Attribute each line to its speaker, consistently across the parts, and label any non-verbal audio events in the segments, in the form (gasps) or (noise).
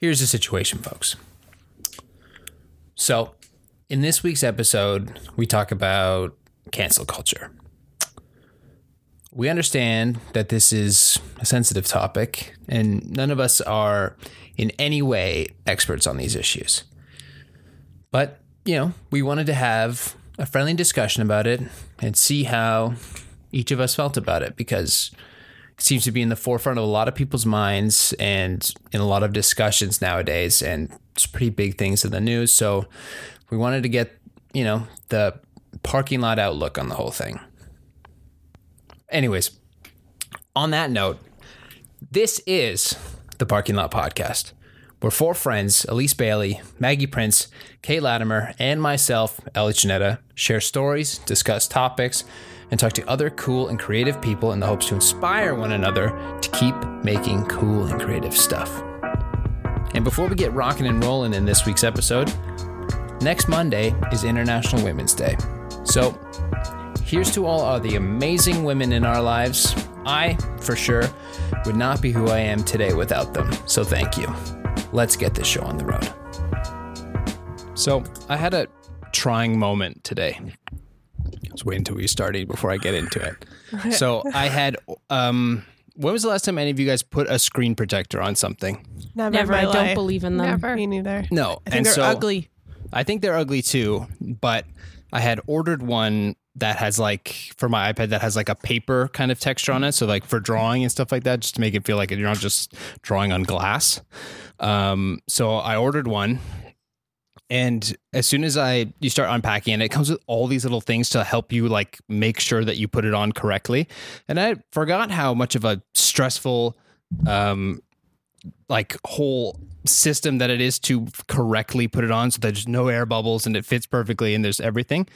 Speaker 1: Here's the situation, folks. So, in this week's episode, we talk about cancel culture. We understand that this is a sensitive topic, and none of us are in any way experts on these issues. But, you know, we wanted to have a friendly discussion about it and see how each of us felt about it because seems to be in the forefront of a lot of people's minds and in a lot of discussions nowadays and it's pretty big things in the news. So we wanted to get you know the parking lot outlook on the whole thing. Anyways on that note this is the parking lot podcast. We're four friends, Elise Bailey, Maggie Prince, Kate Latimer, and myself, Ellie Janetta, share stories, discuss topics, and talk to other cool and creative people in the hopes to inspire one another to keep making cool and creative stuff. And before we get rocking and rolling in this week's episode, next Monday is International Women's Day. So here's to all of the amazing women in our lives. I, for sure, would not be who I am today without them. So thank you let's get this show on the road. So I had a trying moment today. Let's wait until we started before I get into it. (laughs) so I had um when was the last time any of you guys put a screen protector on something?
Speaker 2: Never.
Speaker 3: Never. I
Speaker 2: I
Speaker 3: don't believe in them.
Speaker 2: Never. Me neither.
Speaker 1: No.
Speaker 2: I think
Speaker 1: and
Speaker 2: they're
Speaker 1: so
Speaker 2: ugly.
Speaker 1: I think they're ugly too, but I had ordered one that has like for my iPad that has like a paper kind of texture on it. So like for drawing and stuff like that, just to make it feel like you're not just drawing on glass. Um, so I ordered one. And as soon as I you start unpacking it, it comes with all these little things to help you like make sure that you put it on correctly. And I forgot how much of a stressful um like whole system that it is to correctly put it on so there's no air bubbles and it fits perfectly and there's everything.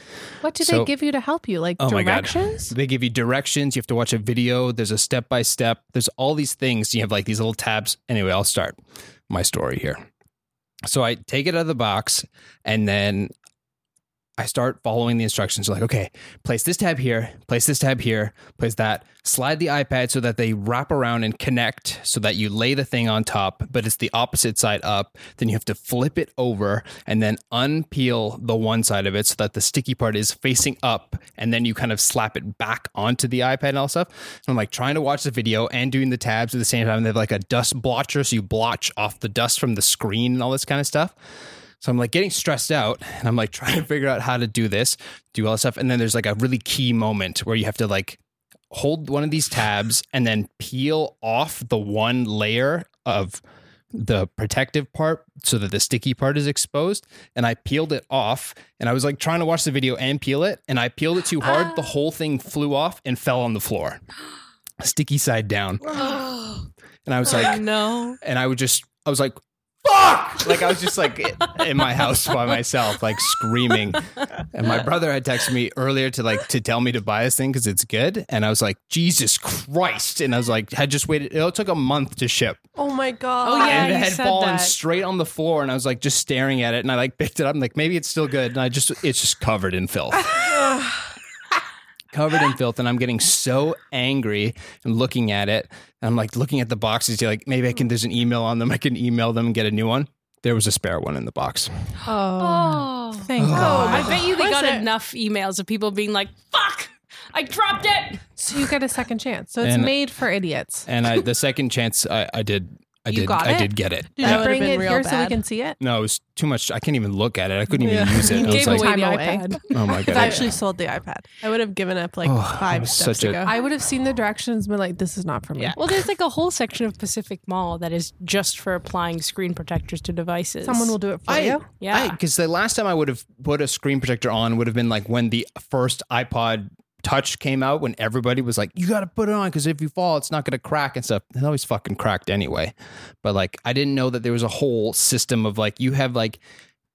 Speaker 2: What do
Speaker 1: So-
Speaker 2: they give you to help you? Like
Speaker 1: Oh my God.
Speaker 2: directions?
Speaker 1: They give you directions, you have to watch a video, there's a step by step, there's all these things. You have like these little tabs. Anyway, I'll start my story here. So I take it out of the box and then I start following the instructions. Like, okay, place this tab here, place this tab here, place that. Slide the iPad so that they wrap around and connect so that you lay the thing on top, but it's the opposite side up. Then you have to flip it over and then unpeel the one side of it so that the sticky part is facing up. And then you kind of slap it back onto the iPad and all stuff. And I'm like trying to watch the video and doing the tabs at the same time. They have like a dust blotcher. So you blotch off the dust from the screen and all this kind of stuff. So I'm like getting stressed out and I'm like (laughs) trying to figure out how to do this, do all this stuff. And then there's like a really key moment where you have to like hold one of these tabs and then peel off the one layer of the protective part so that the sticky part is exposed. And I peeled it off and I was like trying to watch the video and peel it. And I peeled it too hard. The (gasps) whole thing flew off and fell on the floor, sticky side down. (gasps) And I was like, oh,
Speaker 3: no.
Speaker 1: and I would just, I was like, fuck! Like I was just like in my house by myself, like screaming. And my brother had texted me earlier to like to tell me to buy this thing because it's good. And I was like, Jesus Christ! And I was like, had just waited. It took a month to ship,
Speaker 2: Oh my god.
Speaker 3: Oh, yeah,
Speaker 1: and it
Speaker 3: you
Speaker 1: had fallen
Speaker 3: that.
Speaker 1: straight on the floor. And I was like, just staring at it. And I like picked it up. and like, maybe it's still good. And I just, it's just covered in filth. Covered in filth and I'm getting so angry and looking at it. And I'm like looking at the boxes. You're like, maybe I can, there's an email on them. I can email them and get a new one. There was a spare one in the box.
Speaker 2: Oh.
Speaker 3: Oh.
Speaker 2: Thank
Speaker 3: I
Speaker 2: God.
Speaker 3: I bet you they
Speaker 2: Was
Speaker 3: got
Speaker 2: it-
Speaker 3: enough emails of people being like, fuck, I dropped it.
Speaker 2: So you get a second chance. So it's
Speaker 1: And-
Speaker 2: made for idiots.
Speaker 1: And I, (laughs) the second chance I, I did, I
Speaker 2: You
Speaker 1: did,
Speaker 2: got
Speaker 1: I
Speaker 2: it?
Speaker 1: did get it.
Speaker 2: Did
Speaker 1: Yeah.
Speaker 2: you bring it
Speaker 4: real
Speaker 2: here so we can see it?
Speaker 1: No, it was too much. I can't even look at it. I couldn't even
Speaker 4: Yeah.
Speaker 1: use it.
Speaker 3: You
Speaker 1: I was
Speaker 3: gave
Speaker 1: like,
Speaker 3: away the iPad.
Speaker 1: oh my god!
Speaker 4: I've actually sold the iPad. I would have given up like
Speaker 1: Oh, that
Speaker 4: five steps
Speaker 1: such
Speaker 4: ago.
Speaker 2: I would have seen the directions and been like, this is not for me.
Speaker 4: Yeah.
Speaker 3: Well, there's like a whole section of Pacific Mall that is just for applying screen protectors to devices.
Speaker 2: Someone will do it for
Speaker 1: I-
Speaker 2: you.
Speaker 3: Yeah.
Speaker 1: Because the last time I would have put a screen protector on would have been like when the first iPod Touch came out, when everybody was like, "You got to put it on because if you fall, it's not going to crack and stuff." It always fucking cracked anyway. But like, I didn't know that there was a whole system of like you have like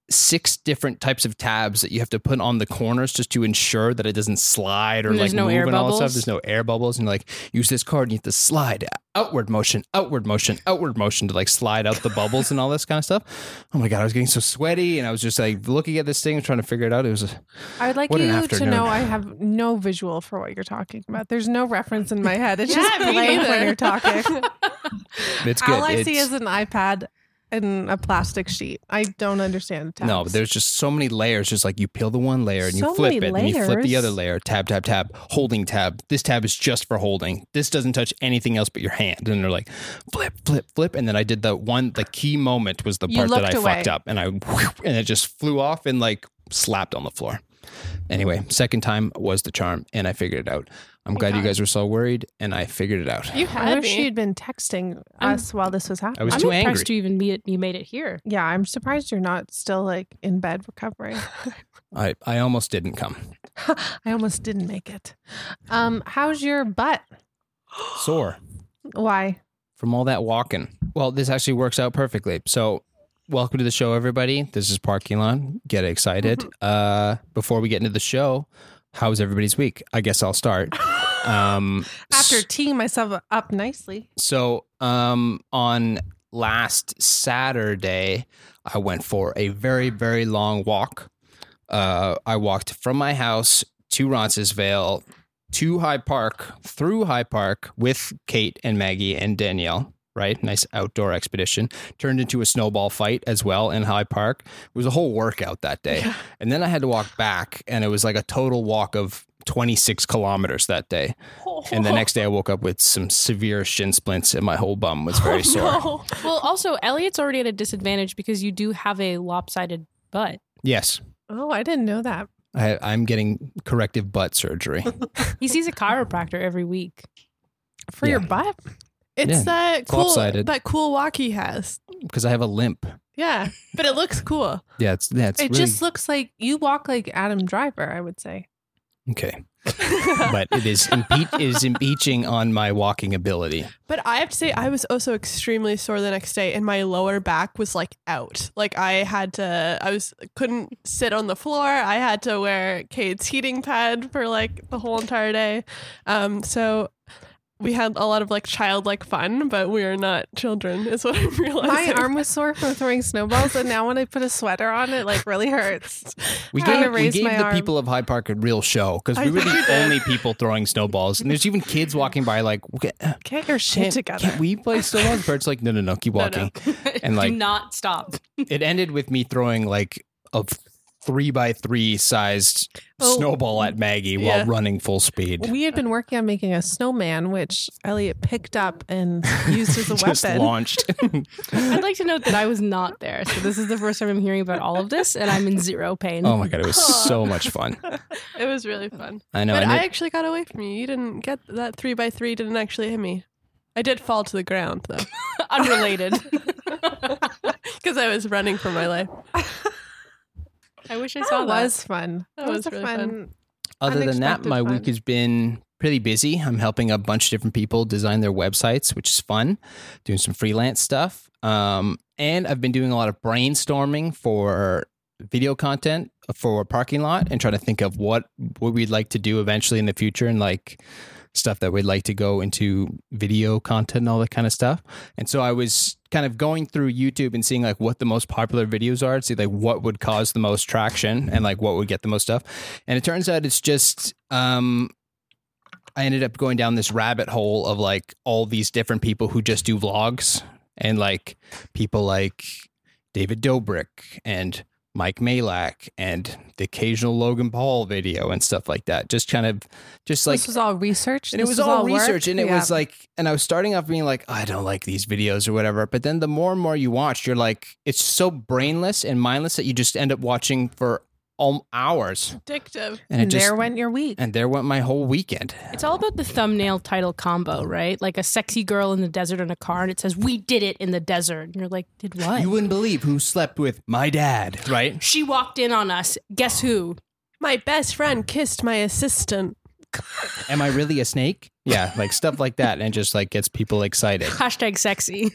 Speaker 1: six different types of tabs that you have to put on the corners just to ensure that it doesn't slide or
Speaker 3: And
Speaker 1: like
Speaker 3: no
Speaker 1: move
Speaker 3: air
Speaker 1: and all that stuff. There's no air bubbles, and like use this card, and you have to slide outward motion, outward motion, outward motion to like slide out the bubbles and all this kind of stuff. Oh my god, I was getting so sweaty, and I was just like looking at this thing and trying to figure it out. It was a,
Speaker 2: I would like
Speaker 1: What an
Speaker 2: you to know I have no visual for what you're talking about. There's no reference in my head. It's (laughs) just
Speaker 3: Yeah, me
Speaker 2: blank when you're talking. (laughs)
Speaker 1: it's good.
Speaker 2: All I see is an iPad in a plastic sheet. I don't understand tabs.
Speaker 1: No, but there's just so many layers. Just like you peel the one layer and you flip it,
Speaker 2: many
Speaker 1: and you flip the other layer. Tab, tab, tab. Holding tab. This tab is just for holding. This doesn't touch anything else but your hand. And they're like, flip, flip, flip. And then I did the one. The key moment was the part that I
Speaker 2: away.
Speaker 1: fucked up, and I (laughs) and it just flew off and like slapped on the floor. Anyway, second time was the charm, and I figured it out. I'm glad you guys were so worried, and I figured it out.
Speaker 4: You
Speaker 2: I
Speaker 4: had
Speaker 2: wish
Speaker 4: me.
Speaker 2: you'd been texting
Speaker 3: I'm-
Speaker 2: us while this was happening.
Speaker 1: I was
Speaker 3: I'm
Speaker 1: too
Speaker 3: impressed
Speaker 1: angry.
Speaker 3: you even meet it, you made it here.
Speaker 2: yeah, I'm surprised you're not still like in bed recovering. (laughs)
Speaker 1: I I almost didn't come. (laughs)
Speaker 2: I almost didn't make it. Um, how's your butt? (gasps)
Speaker 1: Sore.
Speaker 2: Why?
Speaker 1: from all that walking. Well, this actually works out perfectly. So, welcome to the show, everybody. This is Parking Lot. Get excited. Uh, before we get into the show, how's everybody's week? I guess I'll start. (laughs) Um,
Speaker 2: After teeing myself up nicely.
Speaker 1: so, um, on last Saturday, I went for a very, very long walk. Uh, I walked from my house to Roncesvalles to High Park, through High Park with Kate and Maggie and Danielle. Right, nice outdoor expedition. Turned into a snowball fight as well in High Park. It was a whole workout that day, and then I had to walk back, and it was like a total walk of 26 kilometers that day. And the next day, I woke up with some severe shin splints, and my whole bum was very (laughs) oh, sore.
Speaker 4: No.
Speaker 3: Well, also, Elliot's already at a disadvantage because you do have a lopsided butt.
Speaker 1: Yes,
Speaker 2: Oh, I didn't know that.
Speaker 1: I, I'm getting corrective butt surgery. (laughs)
Speaker 3: He sees a chiropractor every week.
Speaker 2: For your butt?
Speaker 4: It's
Speaker 1: Yeah,
Speaker 4: that cool
Speaker 1: lopsided.
Speaker 4: that cool walk he has.
Speaker 1: because I have a limp.
Speaker 4: Yeah, but it looks cool. (laughs)
Speaker 1: Yeah, it's yeah,
Speaker 2: it
Speaker 1: really,
Speaker 2: just looks like you walk like Adam Driver, I would say.
Speaker 1: okay, (laughs) but it is impe- it is impeaching on my walking ability.
Speaker 4: But I have to say, I was also extremely sore the next day, and my lower back was like out. Like I had to, I was couldn't sit on the floor. I had to wear Kate's heating pad for like the whole entire day. Um, so we had a lot of like childlike fun, but we are not children, is what I'm realizing.
Speaker 2: My arm was sore from throwing snowballs, and now when I put a sweater on, it like really hurts.
Speaker 1: We
Speaker 2: Trying
Speaker 1: gave, we gave
Speaker 2: my
Speaker 1: the
Speaker 2: arm.
Speaker 1: people of High Park a real show because we were the only people throwing snowballs, and there's even kids walking by like, "Get- uh,
Speaker 2: Get your shit
Speaker 1: can't,
Speaker 2: together.
Speaker 1: can't we play snowballs? Bert's like, no, no, no, keep
Speaker 4: No, no.
Speaker 1: walking. And, (laughs) like-
Speaker 3: do not stop.
Speaker 1: It ended with me throwing like a three by three sized
Speaker 2: Oh.
Speaker 1: snowball at Maggie while running full speed.
Speaker 2: We had been working on making a snowman, which Elliot picked up and (laughs) used as a
Speaker 1: Just
Speaker 2: weapon.
Speaker 1: launched. (laughs)
Speaker 3: I'd like to note that I was not there. So this is the first time I'm hearing about all of this, and I'm in zero pain.
Speaker 1: oh my god, it was (laughs) so much fun.
Speaker 4: it was really fun.
Speaker 1: I know.
Speaker 4: but I
Speaker 1: it-
Speaker 4: actually got away from you. You didn't get that three by three. Didn't actually hit me. I did fall to the ground though,
Speaker 3: Unrelated.
Speaker 4: because I was running for my life.
Speaker 3: I wish I saw
Speaker 2: That
Speaker 3: that.
Speaker 2: was fun.
Speaker 4: That
Speaker 2: That
Speaker 4: was
Speaker 2: was,
Speaker 4: really
Speaker 2: fun.
Speaker 4: fun.
Speaker 1: Other than that, my
Speaker 2: fun.
Speaker 1: week has been pretty busy. I'm helping a bunch of different people design their websites, which is fun. Doing some freelance stuff. Um, and I've been doing a lot of brainstorming for video content for a parking lot and trying to think of what what we'd like to do eventually in the future and like stuff that we'd like to go into video content and all that kind of stuff. And so I was kind of going through YouTube and seeing like what the most popular videos are, to see like what would cause the most traction and like what would get the most stuff. And it turns out it's just um I ended up going down this rabbit hole of like all these different people who just do vlogs and like people like David Dobrik and Mike Majlak and the occasional Logan Paul video and stuff like that. Just kind of just like
Speaker 2: this was all research.
Speaker 1: and it
Speaker 2: This
Speaker 1: was all
Speaker 2: work?
Speaker 1: research and it
Speaker 2: Yeah.
Speaker 1: was like and i was starting off being like oh, i don't like these videos or whatever but then the more and more you watch you're like it's so brainless and mindless that you just end up watching for all hours
Speaker 4: Addictive.
Speaker 1: and it
Speaker 2: And
Speaker 1: just
Speaker 2: there went your week.
Speaker 1: and there went my whole weekend
Speaker 3: It's all about the thumbnail title combo, right? Like a sexy girl in the desert in a car, and it says, We did it in the desert. And you're like, Did what?
Speaker 1: you wouldn't believe who slept with my dad right
Speaker 3: she walked in on us. Guess who?
Speaker 4: My best friend kissed my assistant. (laughs)
Speaker 1: am i really a snake yeah like stuff like that and it just like gets people excited
Speaker 3: Hashtag sexy.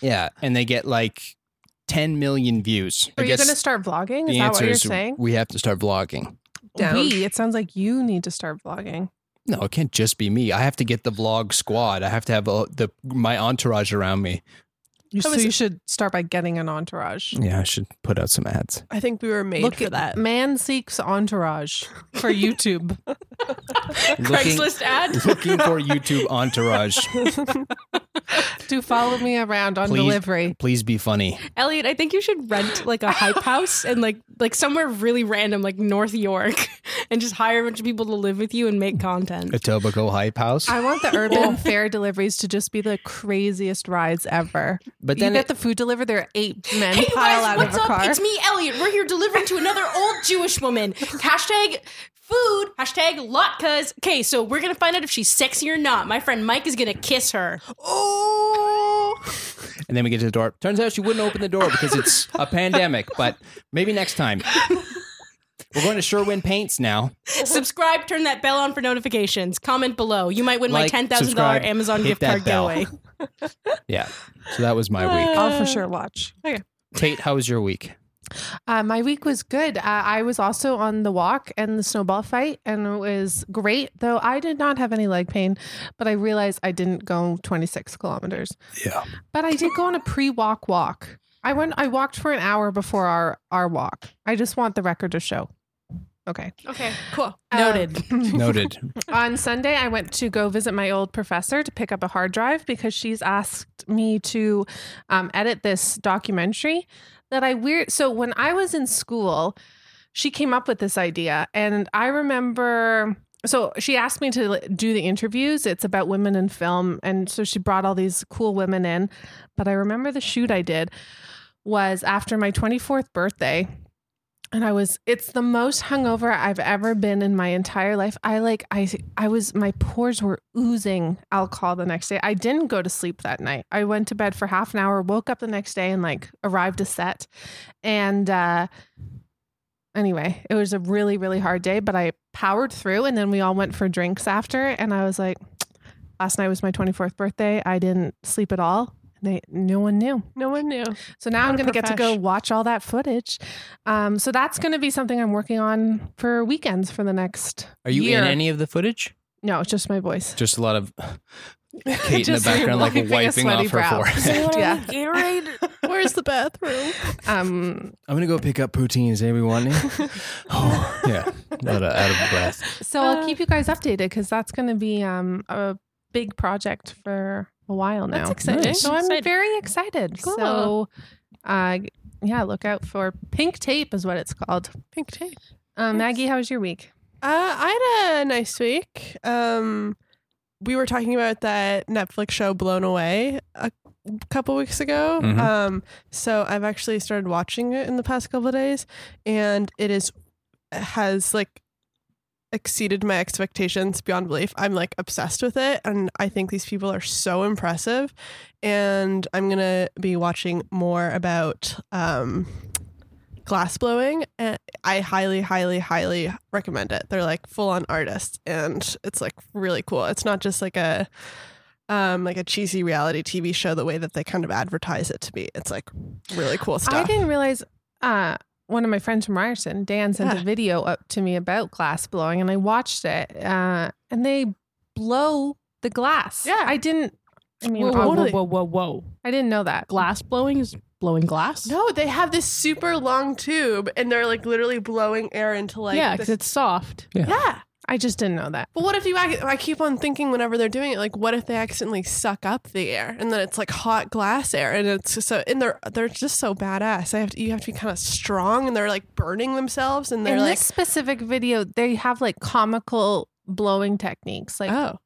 Speaker 1: yeah and they get like 10 million views
Speaker 2: Are
Speaker 1: I
Speaker 2: you going to start vlogging? Is that what you're
Speaker 1: is
Speaker 2: saying?
Speaker 1: we have to start vlogging
Speaker 4: Down.
Speaker 2: We. It sounds like you need to start vlogging.
Speaker 1: No, it can't just be me. I have to get the vlog squad. I have to have uh the my entourage around me.
Speaker 2: You, so
Speaker 4: was-
Speaker 2: you should start by getting an entourage.
Speaker 1: Yeah, I should put out some ads.
Speaker 4: I think we were made
Speaker 2: Look
Speaker 4: for
Speaker 2: at
Speaker 4: that.
Speaker 2: Man seeks entourage for (laughs) YouTube. (laughs)
Speaker 1: looking,
Speaker 3: Craigslist ad.
Speaker 1: looking for (laughs) YouTube entourage.
Speaker 2: Do follow me around on
Speaker 1: Please.
Speaker 2: delivery.
Speaker 1: Please be funny.
Speaker 3: Elliot, I think you should rent like a hype house and like like somewhere really random, like North York, (laughs) and just hire a bunch of people to live with you and make content.
Speaker 1: Etobicoke Hype House.
Speaker 2: I want the urban fair deliveries to just be the craziest rides ever.
Speaker 1: But
Speaker 2: you
Speaker 1: then
Speaker 2: get
Speaker 1: it-
Speaker 2: the food delivered, there are eight men
Speaker 3: Hey you
Speaker 2: pile
Speaker 3: guys,
Speaker 2: out
Speaker 3: what's
Speaker 2: of a
Speaker 3: up?
Speaker 2: car.
Speaker 3: It's me, Elliot. We're here delivering to another old Jewish woman. Hashtag food. Hashtag latkes. Okay, so we're gonna find out if she's sexy or not. My friend Mike is gonna kiss her.
Speaker 4: Oh,
Speaker 1: and then we get to the door. Turns out she wouldn't open the door because it's a pandemic. But maybe next time. We're going to Sherwin Paints now.
Speaker 3: Subscribe, turn that bell on for notifications. Comment below. You might win my ten thousand dollar Amazon gift card
Speaker 1: bell.
Speaker 3: giveaway.
Speaker 1: Yeah. So that was my week.
Speaker 2: I'll for sure watch. Okay.
Speaker 1: Tate, how was your week?
Speaker 2: Uh, my week was good. Uh, I was also on the walk and the snowball fight, and it was great. Though I did not have any leg pain, but I realized I didn't go 26 kilometers.
Speaker 1: Yeah.
Speaker 2: But I did go on a pre-walk walk. I went. I walked for an hour before our our walk. I just want the record to show. Okay.
Speaker 3: Okay, cool.
Speaker 2: Um,
Speaker 3: Noted. (laughs)
Speaker 1: Noted.
Speaker 2: on Sunday, I went to go visit my old professor to pick up a hard drive because she's asked me to um, edit this documentary that I weird. So when I was in school, she came up with this idea, and I remember. So she asked me to do the interviews. It's about women in film, and so she brought all these cool women in. But I remember the shoot I did was after my 24th birthday and I was it's the most hungover I've ever been in my entire life. I like I I was my pores were oozing alcohol the next day. I didn't go to sleep that night. I went to bed for half an hour, woke up the next day and like arrived to set. And uh anyway, it was a really really hard day, but I powered through and then we all went for drinks after and I was like last night was my 24th birthday. I didn't sleep at all. They, no one knew.
Speaker 4: no one knew.
Speaker 2: So now I'm going to get to go watch all that footage. Um, so that's going to be something I'm working on for weekends for the next.
Speaker 1: Are you
Speaker 2: year.
Speaker 1: in any of the footage?
Speaker 2: No, it's just my voice.
Speaker 1: Just a lot of (laughs) Kate in the background, like
Speaker 2: wiping a
Speaker 1: wiping
Speaker 2: sweaty
Speaker 1: off her
Speaker 2: brow.
Speaker 1: forehead. (laughs)
Speaker 2: Yeah.
Speaker 3: Gatorade.
Speaker 4: Where's the bathroom?
Speaker 2: Um,
Speaker 1: I'm gonna go pick up poutines. Everyone, (laughs) oh, yeah, out of, out of breath.
Speaker 2: so I'll keep you guys updated because that's going to be um, a big project for a while now.
Speaker 4: That's exciting.
Speaker 1: Nice.
Speaker 2: So I'm
Speaker 3: Excited.
Speaker 2: very excited.
Speaker 3: Cool.
Speaker 2: So, uh, yeah, look out for Pink Tape is what it's called.
Speaker 4: Pink tape.
Speaker 2: Um, Maggie, how was your week?
Speaker 4: Uh, I had a nice week. Um, we were talking about that Netflix show Blown Away a couple weeks ago.
Speaker 1: Mhm.
Speaker 4: Um, so I've actually started watching it in the past couple of days, and it is has like exceeded my expectations beyond belief. I'm like obsessed with it, and I think these people are so impressive. And I'm gonna be watching more about um, glass blowing, and I highly, highly, highly recommend it. They're like full on artists, and it's like really cool. It's not just like a um like a cheesy reality TV show the way that they kind of advertise it to be. It's like really cool stuff.
Speaker 2: I didn't realize uh, one of my friends from Ryerson, Dan, sent
Speaker 4: Yeah.
Speaker 2: a video up to me about glass blowing, and I watched it. Uh, and they blow the glass.
Speaker 4: Yeah.
Speaker 2: I didn't. I mean,
Speaker 3: Whoa, whoa, whoa, whoa, whoa, whoa.
Speaker 2: I didn't know that.
Speaker 3: Glass blowing is blowing glass.
Speaker 4: No, they have this super long tube, and they're like literally blowing air into like
Speaker 3: yeah, because it's soft.
Speaker 4: yeah.
Speaker 2: I just didn't know that.
Speaker 4: But what if you? ac- I keep on thinking whenever they're doing it, like, what if they accidentally suck up the air and then it's like hot glass air, and it's just so and they're they're just so badass. They have to, you have to be kind of strong, and they're like burning themselves, and they're
Speaker 2: In
Speaker 4: like,
Speaker 2: this specific video, they have like comical blowing techniques. Like
Speaker 4: oh,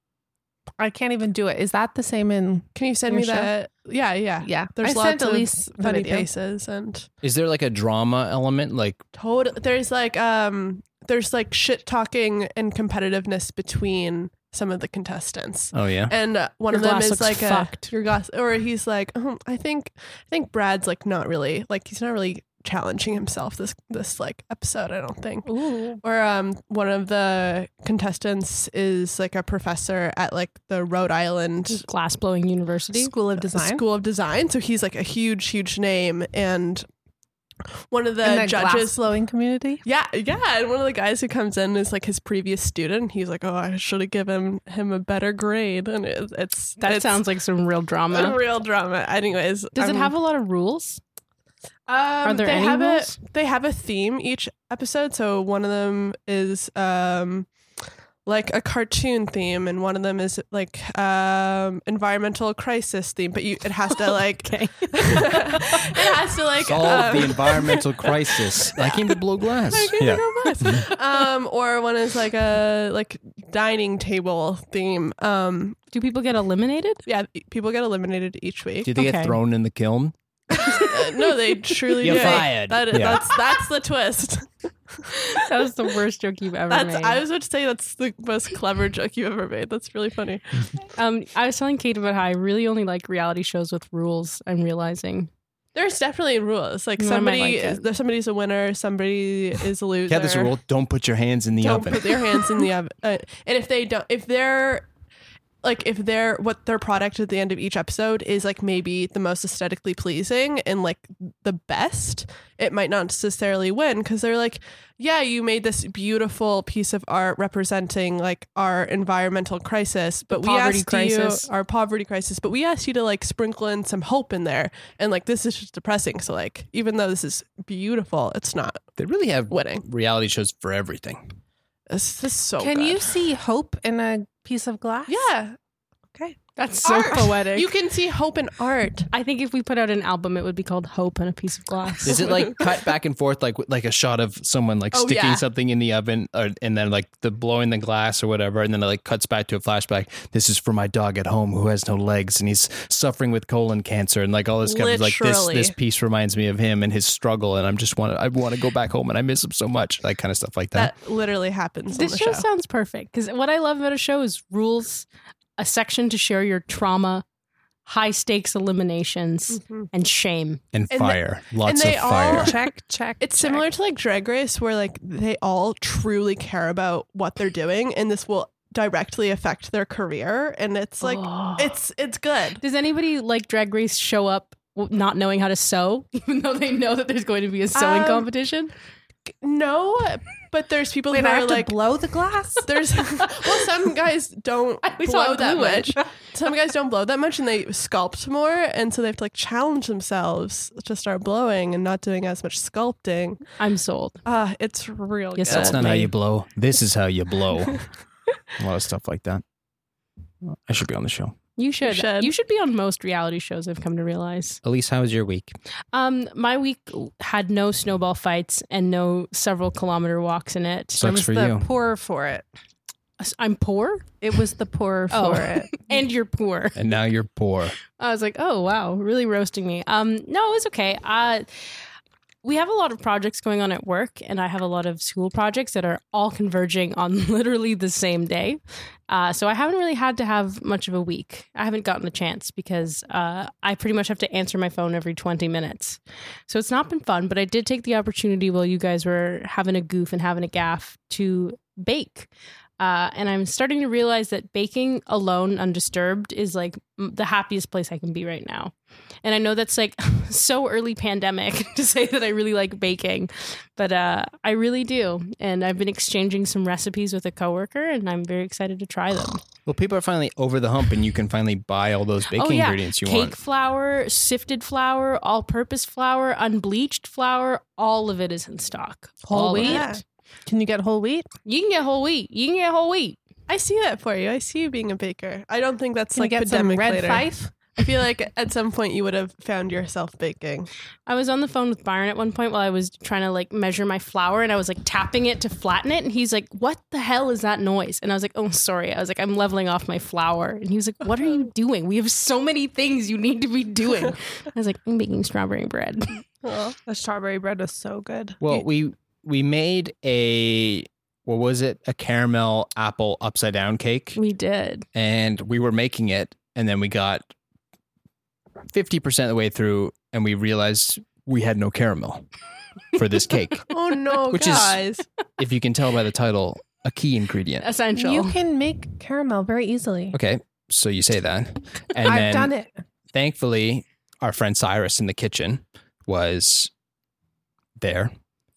Speaker 2: I can't even do it. Is that the same in?
Speaker 4: can you send
Speaker 2: Your
Speaker 4: me
Speaker 2: show?
Speaker 4: that? Yeah, yeah.
Speaker 2: Yeah,
Speaker 4: There's
Speaker 2: I
Speaker 4: lots
Speaker 2: sent
Speaker 4: of
Speaker 2: Elise the
Speaker 4: funny faces and
Speaker 1: Is there like a drama element? Like,
Speaker 4: total. There's like um, there's like shit talking and competitiveness between some of the contestants.
Speaker 1: oh yeah,
Speaker 4: And uh, one
Speaker 3: Your
Speaker 4: of them is like
Speaker 3: fucked.
Speaker 4: a your glass, or he's like, "Oh, I think, I think Brad's like not really like he's not really challenging himself this this like episode. I don't think.
Speaker 3: Ooh.
Speaker 4: Or um, one of the contestants is like a professor at like the Rhode Island
Speaker 3: Glass blowing university.
Speaker 2: School of Design.
Speaker 4: School of Design. So he's like a huge, huge name, and one of the
Speaker 2: the
Speaker 4: judges.
Speaker 2: blowing community.
Speaker 4: Yeah, yeah, and one of the guys who comes in is like his previous student. He's like, "Oh, I should have given him a better grade," and it, it's
Speaker 3: That
Speaker 4: it's
Speaker 3: sounds like some real drama. (laughs)
Speaker 4: real drama. Anyways,
Speaker 3: Does it have a lot of rules?
Speaker 4: Um,
Speaker 3: Are there
Speaker 4: they
Speaker 3: any
Speaker 4: have
Speaker 3: rules?
Speaker 4: A, they have a theme each episode. So one of them is um, like a cartoon theme, and one of them is like um, environmental crisis theme. But you, it has to (laughs) like, (laughs) it has to like
Speaker 1: Solve
Speaker 4: um,
Speaker 1: the environmental crisis. I came to blow glass.
Speaker 4: yeah. (laughs) um, or one is like a like dining table theme. Um,
Speaker 3: Do people get eliminated?
Speaker 4: yeah, people get eliminated each week.
Speaker 1: Do they get thrown in the kiln?
Speaker 4: Uh, no, they truly
Speaker 1: You're
Speaker 4: do.
Speaker 1: fired.
Speaker 4: That,
Speaker 1: Yeah.
Speaker 4: That's that's the twist. (laughs)
Speaker 3: That was the worst joke you've ever
Speaker 4: That's
Speaker 3: made.
Speaker 4: I was about to say that's the most clever joke you've ever made. That's really funny. (laughs)
Speaker 3: um, I was telling Kate about how I really only like reality shows with rules. I'm realizing.
Speaker 4: There's definitely rules. Like
Speaker 3: I might
Speaker 4: somebody,
Speaker 3: like
Speaker 4: is,
Speaker 3: it.
Speaker 4: there's somebody's a winner, somebody is a loser.
Speaker 1: Yeah, there's a rule. Don't put your hands in the
Speaker 4: Don't
Speaker 1: oven.
Speaker 4: put their hands in the (laughs) oven. Uh, and if they don't, if they're like, if they're what their product at the end of each episode is like maybe the most aesthetically pleasing and like the best, it might not necessarily win because they're like, yeah, you made this beautiful piece of art representing like our environmental crisis, but we asked
Speaker 3: crisis.
Speaker 4: you our poverty crisis, but we asked you to like sprinkle in some hope in there, and like this is just depressing. So like, even though this is beautiful, it's not
Speaker 1: they really have
Speaker 4: winning.
Speaker 1: reality shows for everything.
Speaker 4: This, this is so.
Speaker 2: Can
Speaker 4: good.
Speaker 2: you see hope in a piece of glass?
Speaker 4: Yeah,
Speaker 2: Okay.
Speaker 3: That's so
Speaker 4: Art.
Speaker 3: poetic.
Speaker 4: You can see hope in art.
Speaker 3: I think if we put out an album, it would be called "Hope and a Piece of Glass."
Speaker 1: Is it like cut back and forth, like like a shot of someone like
Speaker 4: Oh,
Speaker 1: sticking
Speaker 4: yeah.
Speaker 1: something in the oven, or, and then like the blowing the glass or whatever, and then it like cuts back to a flashback. This is for my dog at home who has no legs and he's suffering with colon cancer and like all this kind of like this this piece reminds me of him and his struggle, and I'm just want to I want to go back home and I miss him so much, like kind of stuff like that.
Speaker 4: That literally happens
Speaker 3: this
Speaker 4: on
Speaker 3: show,
Speaker 4: show.
Speaker 3: sounds perfect because what I love about a show is rules, a section to share your trauma, high stakes eliminations,
Speaker 4: Mhm.
Speaker 3: and shame.
Speaker 1: and
Speaker 4: and
Speaker 1: fire, lots
Speaker 4: they
Speaker 1: of
Speaker 4: all-
Speaker 1: fire.
Speaker 2: Check, (laughs) check.
Speaker 4: It's
Speaker 2: check.
Speaker 4: similar to like Drag Race, where like they all truly care about what they're doing, and this will directly affect their career. And it's like
Speaker 3: Oh. (gasps)
Speaker 4: it's it's good.
Speaker 3: Does anybody like Drag Race show up not knowing how to sew, (laughs) even though they know that there's going to be a sewing
Speaker 4: Um,
Speaker 3: competition?
Speaker 4: No, but there's people
Speaker 2: Wait,
Speaker 4: who
Speaker 2: I
Speaker 4: are
Speaker 2: have
Speaker 4: like
Speaker 2: to blow the glass. (laughs)
Speaker 4: there's (laughs) well some guys don't (laughs)
Speaker 3: I always thought
Speaker 4: blow that
Speaker 3: glue
Speaker 4: much.
Speaker 3: it.
Speaker 4: Some guys don't blow that much and they sculpt more and so they have to like challenge themselves to start blowing and not doing as much sculpting.
Speaker 3: I'm sold.
Speaker 4: Ah, it's real
Speaker 3: Yes,
Speaker 4: good.
Speaker 1: That's not how you blow. This is how you blow. a lot of stuff like that. I should be on the show.
Speaker 3: You should.
Speaker 4: should.
Speaker 3: You should be on most reality shows. I've come to realize.
Speaker 1: Elise, how was your week?
Speaker 3: Um, my week had no snowball fights and no several kilometer walks in it.
Speaker 2: It
Speaker 1: Sucks
Speaker 2: was
Speaker 1: for
Speaker 2: the
Speaker 1: you.
Speaker 2: poor for it.
Speaker 3: I'm poor,
Speaker 2: It was the poor
Speaker 3: Oh.
Speaker 2: for it. (laughs)
Speaker 3: and you're poor.
Speaker 1: And now you're poor.
Speaker 3: I was like, oh wow, really roasting me. Um, no, it was okay. Uh, we have a lot of projects going on at work, and I have a lot of school projects that are all converging on (laughs) literally the same day. Uh, so I haven't really had to have much of a week. I haven't gotten a chance because uh, I pretty much have to answer my phone every 20 minutes. So it's not been fun, but I did take the opportunity while you guys were having a goof and having a gaff to bake. Uh, and I'm starting to realize that baking alone, undisturbed, is like m- the happiest place I can be right now. And I know that's like (laughs) so early pandemic (laughs) to say that I really like baking, but uh, I really do. And I've been exchanging some recipes with a coworker, and I'm very excited to try them. (gasps)
Speaker 1: Well, people are finally over the hump, and you can finally buy all those baking
Speaker 3: oh yeah,
Speaker 1: ingredients you
Speaker 3: cake
Speaker 1: want.
Speaker 3: Cake flour, sifted flour, all-purpose flour, unbleached flour. All of it is in stock.
Speaker 2: Whole
Speaker 3: All of
Speaker 2: wheat?
Speaker 3: It.
Speaker 2: Can you get whole wheat?
Speaker 3: You can get whole wheat. You can get whole wheat.
Speaker 4: I see that for you. I see you being a baker. I don't think that's
Speaker 2: Can
Speaker 4: like
Speaker 2: you get some
Speaker 4: pandemic
Speaker 2: red
Speaker 4: later.
Speaker 2: fife?
Speaker 4: I feel like at some point you would have found yourself baking.
Speaker 3: I was on the phone with Byron at one point while I was trying to like measure my flour and I was like tapping it to flatten it and he's like, "What the hell is that noise?" And I was like, "Oh, sorry." I was like, "I'm leveling off my flour." And he was like, "What are you doing? We have so many things you need to be doing." (laughs) I was like, "I'm baking strawberry bread."
Speaker 2: Well, the strawberry bread was so good.
Speaker 1: Well, we we made a what was it? A caramel apple upside down cake,
Speaker 3: we did.
Speaker 1: and we were making it, and then we got fifty percent of the way through, and we realized we had no caramel for this cake. (laughs)
Speaker 4: Oh no,
Speaker 1: Which is- if you can tell by the title, a key ingredient.
Speaker 3: Essential.
Speaker 2: You can make caramel very easily.
Speaker 1: Okay, so you say that, (laughs) and
Speaker 2: I've
Speaker 1: then
Speaker 2: done it.
Speaker 1: thankfully, our friend Cyrus in the kitchen was there.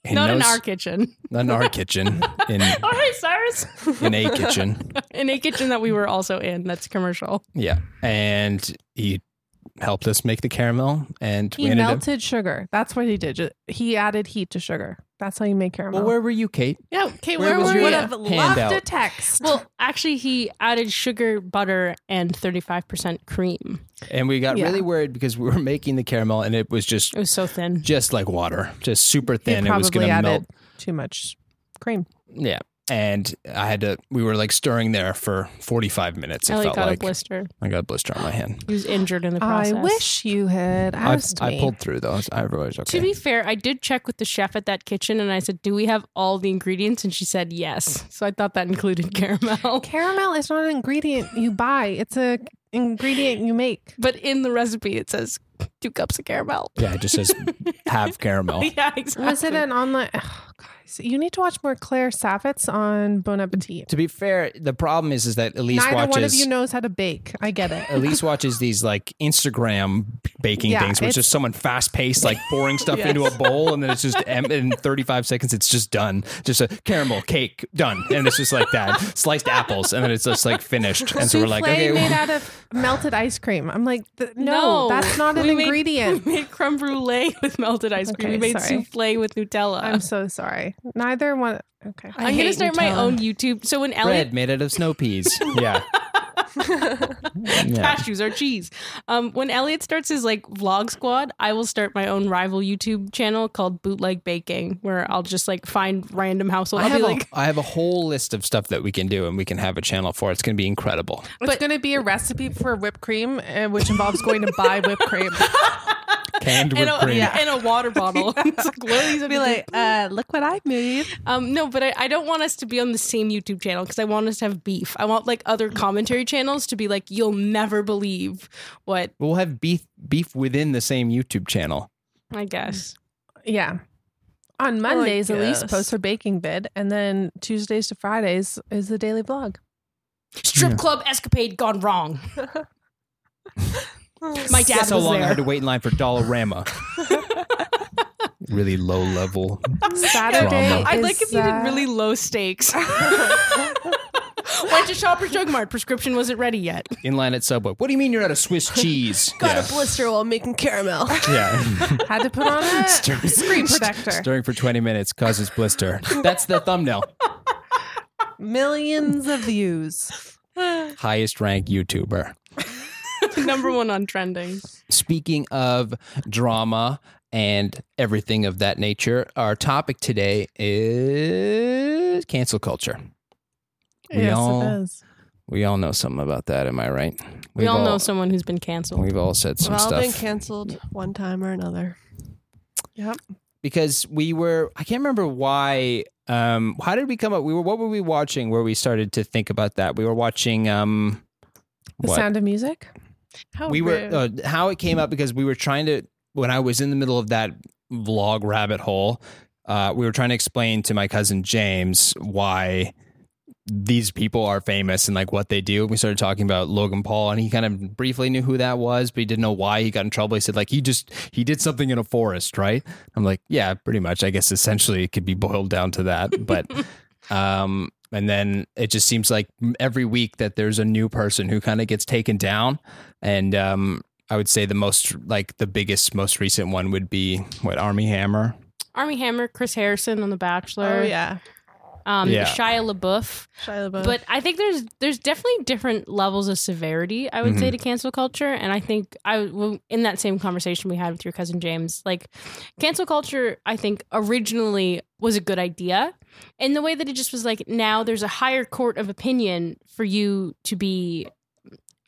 Speaker 1: He
Speaker 3: Not in our kitchen.
Speaker 1: not in our kitchen, (laughs) in
Speaker 3: All right, Cyrus.
Speaker 1: in a kitchen. (laughs)
Speaker 3: in a kitchen that we were also in. That's commercial.
Speaker 1: Yeah, and he helped us make the caramel, and
Speaker 2: He
Speaker 1: we ended up.
Speaker 2: melted sugar. That's what he did. He added heat to sugar. That's how you make caramel.
Speaker 1: Well, where were you, Kate?
Speaker 4: Yeah, okay,
Speaker 1: Where
Speaker 4: where,
Speaker 1: was
Speaker 4: were you?
Speaker 2: would have
Speaker 1: handout?
Speaker 2: loved a text.
Speaker 3: Well, actually, he added sugar, butter, and 35% cream.
Speaker 1: And we got
Speaker 2: Yeah.
Speaker 1: really worried because we were making the caramel and it was just
Speaker 3: It was so thin.
Speaker 1: just like water, just super thin. It was going to melt.
Speaker 2: too much cream.
Speaker 1: Yeah. And I had to, we were like stirring there for 45 minutes. It
Speaker 3: Ellie
Speaker 1: felt
Speaker 3: got
Speaker 1: like
Speaker 3: a blister.
Speaker 1: I got a blister on my hand.
Speaker 3: He was injured in the process.
Speaker 2: I wish you had asked
Speaker 1: I
Speaker 2: me.
Speaker 1: pulled through those. I was okay.
Speaker 3: To be fair, I did check with the chef at that kitchen and I said, Do we have all the ingredients? And she said yes. So I thought that included caramel. (laughs)
Speaker 2: Caramel is not an ingredient you buy; it's a ingredient you make.
Speaker 3: But in the recipe, it says two cups of caramel.
Speaker 1: yeah, it just says (laughs) have caramel.
Speaker 3: Yeah, exactly.
Speaker 2: Was it an online? Oh, guys, you need to watch more Claire Saffitz on Bon Appetit.
Speaker 1: To be fair, the problem is is that Elise
Speaker 2: Neither
Speaker 1: watches
Speaker 2: one of you knows how to bake. I get it.
Speaker 1: Elise watches these like Instagram baking
Speaker 2: Yeah,
Speaker 1: things where it's
Speaker 2: it's-
Speaker 1: just someone fast paced, like pouring stuff into a bowl, and then it's just em- in 35 seconds, it's just done. Just a caramel cake done, and it's just like that. Sliced apples, and then it's just like finished. And so we're like,
Speaker 2: Souffle
Speaker 1: okay,
Speaker 2: made
Speaker 1: well,
Speaker 2: out of melted ice cream. I'm like, no,
Speaker 3: No,
Speaker 2: that's not an (laughs)
Speaker 3: we (laughs) made-
Speaker 2: ingredient.
Speaker 3: We made creme brulee with melted ice cream.
Speaker 2: Okay,
Speaker 3: we made
Speaker 2: sorry.
Speaker 3: souffle with Nutella.
Speaker 2: I'm so sorry. Neither one. Okay.
Speaker 3: I'm gonna start my own YouTube. So when Elliot
Speaker 1: bread made out of snow peas. Yeah. (laughs) (laughs) yeah.
Speaker 3: cashews are cheese. Um, when Elliot starts his like vlog squad, I will start my own rival YouTube channel called Bootleg Baking, where I'll just like find random household.
Speaker 1: I
Speaker 3: I'll
Speaker 1: have,
Speaker 3: be
Speaker 1: a,
Speaker 3: like,
Speaker 1: I have a whole list of stuff that we can do, and we can have a channel for. It's going to be incredible.
Speaker 2: It's going to be a recipe for whipped cream, uh, which involves going to buy whipped cream. (laughs)
Speaker 1: Canned
Speaker 3: in
Speaker 1: whipped
Speaker 3: a,
Speaker 1: cream.
Speaker 3: in (laughs) a water bottle. it's like, what
Speaker 2: Be like, uh, look what I made.
Speaker 3: Um, no, but I, I don't want us to be on the same YouTube channel because I want us to have beef. I want like other commentary channels to be like, you'll never believe what
Speaker 1: We'll have beef beef within the same YouTube channel.
Speaker 3: I guess.
Speaker 2: Yeah. On Mondays, Elise
Speaker 4: guess.
Speaker 2: posts her baking vid, and then Tuesdays to Fridays is the daily vlog.
Speaker 3: Strip
Speaker 1: Yeah.
Speaker 3: club escapade gone wrong. (laughs) My dad
Speaker 1: That's how
Speaker 3: was
Speaker 1: long
Speaker 3: there.
Speaker 1: I had to wait in line for Dollarama. (laughs) really low level.
Speaker 2: Saturday,
Speaker 1: Drama.
Speaker 3: I'd like if you
Speaker 2: uh,
Speaker 3: did really low stakes. (laughs) Went to Shoppers Drug Mart. Prescription wasn't ready yet.
Speaker 1: In line at Subway. What do you mean you're out of Swiss cheese? (laughs)
Speaker 4: Got
Speaker 1: yeah.
Speaker 4: a blister while making caramel.
Speaker 1: yeah.
Speaker 2: had to put on a
Speaker 1: Stir-
Speaker 2: screen protector.
Speaker 1: Stirring for 20 minutes causes blister. That's the thumbnail.
Speaker 2: Millions of views.
Speaker 1: Highest ranked YouTuber.
Speaker 3: Number one on trending.
Speaker 1: Speaking of drama and everything of that nature, our topic today is cancel culture. We
Speaker 2: yes,
Speaker 1: all
Speaker 2: it is.
Speaker 1: we all know something about that, am I right?
Speaker 3: We
Speaker 1: We've
Speaker 3: all know someone who's been canceled.
Speaker 1: We've all said some
Speaker 4: We've all
Speaker 1: stuff.
Speaker 4: been canceled one time or another.
Speaker 2: Yep.
Speaker 1: because we were I can't remember why um how did we come up we were what were we watching where we started to think about that we were watching um
Speaker 2: The
Speaker 1: what?
Speaker 2: sound of music.
Speaker 4: How
Speaker 1: we were uh, how it came up because we were trying to when I was in the middle of that vlog rabbit hole uh we were trying to explain to my cousin James why these people are famous and like what they do. We started talking about Logan Paul and he kind of briefly knew who that was, but he didn't know why he got in trouble. He said like he just he did something in a forest, right? I'm like, yeah, pretty much. I guess essentially it could be boiled down to that. But (laughs) um and then it just seems like every week that there's a new person who kind of gets taken down and um I would say the most like the biggest most recent one would be what Armie Hammer.
Speaker 3: Armie Hammer, Chris Harrison on The Bachelor.
Speaker 4: oh yeah,
Speaker 3: Um,
Speaker 1: Yeah.
Speaker 3: Shia LaBeouf.
Speaker 4: Shia LaBeouf.
Speaker 3: But I think there's there's definitely different levels of severity. I would
Speaker 1: Mm-hmm.
Speaker 3: say to cancel culture, and I think I well, in that same conversation we had with your cousin James, like cancel culture, I think originally was a good idea, in the way that it just was like now there's a higher court of opinion for you to be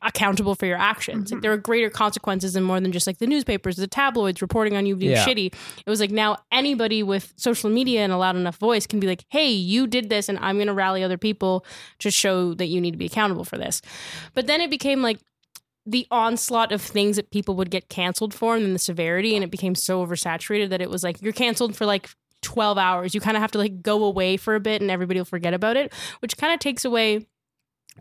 Speaker 3: accountable for your actions.
Speaker 1: Mm-hmm.
Speaker 3: Like there are greater consequences and more than just like the newspapers, the tabloids reporting on you being
Speaker 1: Yeah.
Speaker 3: shitty. It was like now anybody with social media and a loud enough voice can be like, "Hey, you did this and I'm going to rally other people to show that you need to be accountable for this." But then it became like the onslaught of things that people would get canceled for and then the severity and it became so oversaturated that it was like you're canceled for like 12 hours. You kind of have to like go away for a bit and everybody will forget about it, which kind of takes away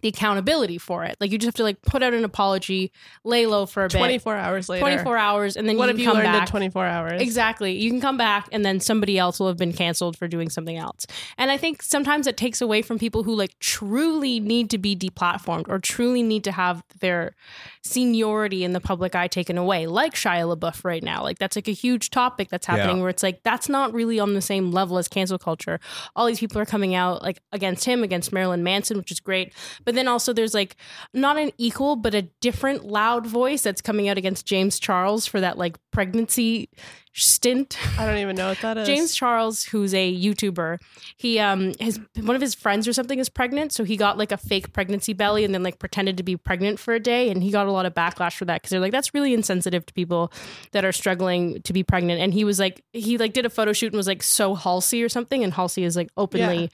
Speaker 3: the accountability for it. Like you just have to like put out an apology, lay low for a bit,
Speaker 4: 24 hours later.
Speaker 3: 24 hours, and then
Speaker 4: What
Speaker 3: you
Speaker 4: have
Speaker 3: can
Speaker 4: you
Speaker 3: come
Speaker 4: learned
Speaker 3: back.
Speaker 4: in 24 hours?
Speaker 3: Exactly. You can come back and then somebody else will have been canceled for doing something else. And I think sometimes it takes away from people who like truly need to be deplatformed or truly need to have their seniority in the public eye taken away, like Shia LaBeouf right now. Like that's like a huge topic that's happening
Speaker 1: Yeah.
Speaker 3: where it's like that's not really on the same level as cancel culture. All these people are coming out like against him, against Marilyn Manson, which is great. But then also there's like not an equal but a different loud voice that's coming out against James Charles for that like pregnancy stint.
Speaker 4: I don't even know what that (laughs) is.
Speaker 3: James Charles, who's a YouTuber, he um his one of his friends or something is pregnant, so he got like a fake pregnancy belly and then like pretended to be pregnant for a day, and he got a lot of backlash for that because they're like that's really insensitive to people that are struggling to be pregnant. And he was like he like did a photo shoot and was like so Halsey or something, and Halsey is like openly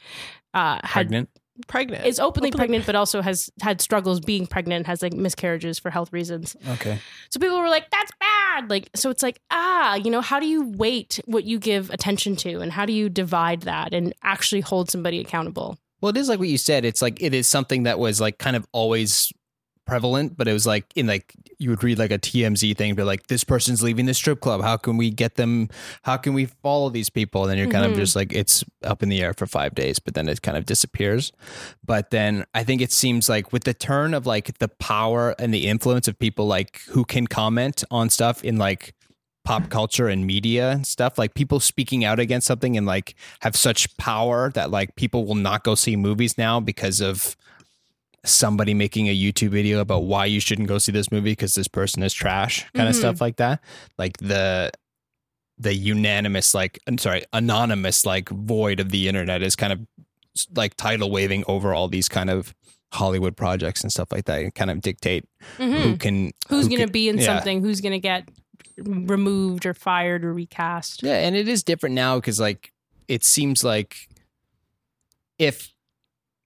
Speaker 3: uh had
Speaker 1: Pregnant.
Speaker 4: Pregnant.
Speaker 3: is openly pregnant, (laughs) but also has had struggles being pregnant, has like miscarriages for health reasons.
Speaker 1: Okay.
Speaker 3: So people were like, that's bad. Like, so it's like, ah, you know, how do you weight what you give attention to and how do you divide that and actually hold somebody accountable?
Speaker 1: Well, it is like what you said. It's like it is something that was like kind of always prevalent, but it was like in like you would read like a TMZ thing, but like this person's leaving the strip club. How can we get them? How can we follow these people? And then you're kind
Speaker 3: Mhm.
Speaker 1: of just like it's up in the air for five days, but then it kind of disappears. But then I think it seems like with the turn of like the power and the influence of people like who can comment on stuff in like pop culture and media and stuff like people speaking out against something and like have such power that like people will not go see movies now because of somebody making a YouTube video about why you shouldn't go see this movie because this person is trash kind of
Speaker 3: Mhm.
Speaker 1: stuff like that like the the unanimous like I'm sorry anonymous like void of the internet is kind of like tidal waving over all these kind of Hollywood projects and stuff like that and kind of dictate
Speaker 3: Mhm.
Speaker 1: who can
Speaker 3: Who's
Speaker 1: who
Speaker 3: going to be in
Speaker 1: yeah.
Speaker 3: something? Who's going to get removed or fired or recast?
Speaker 1: Yeah, and it is different now because like it seems like if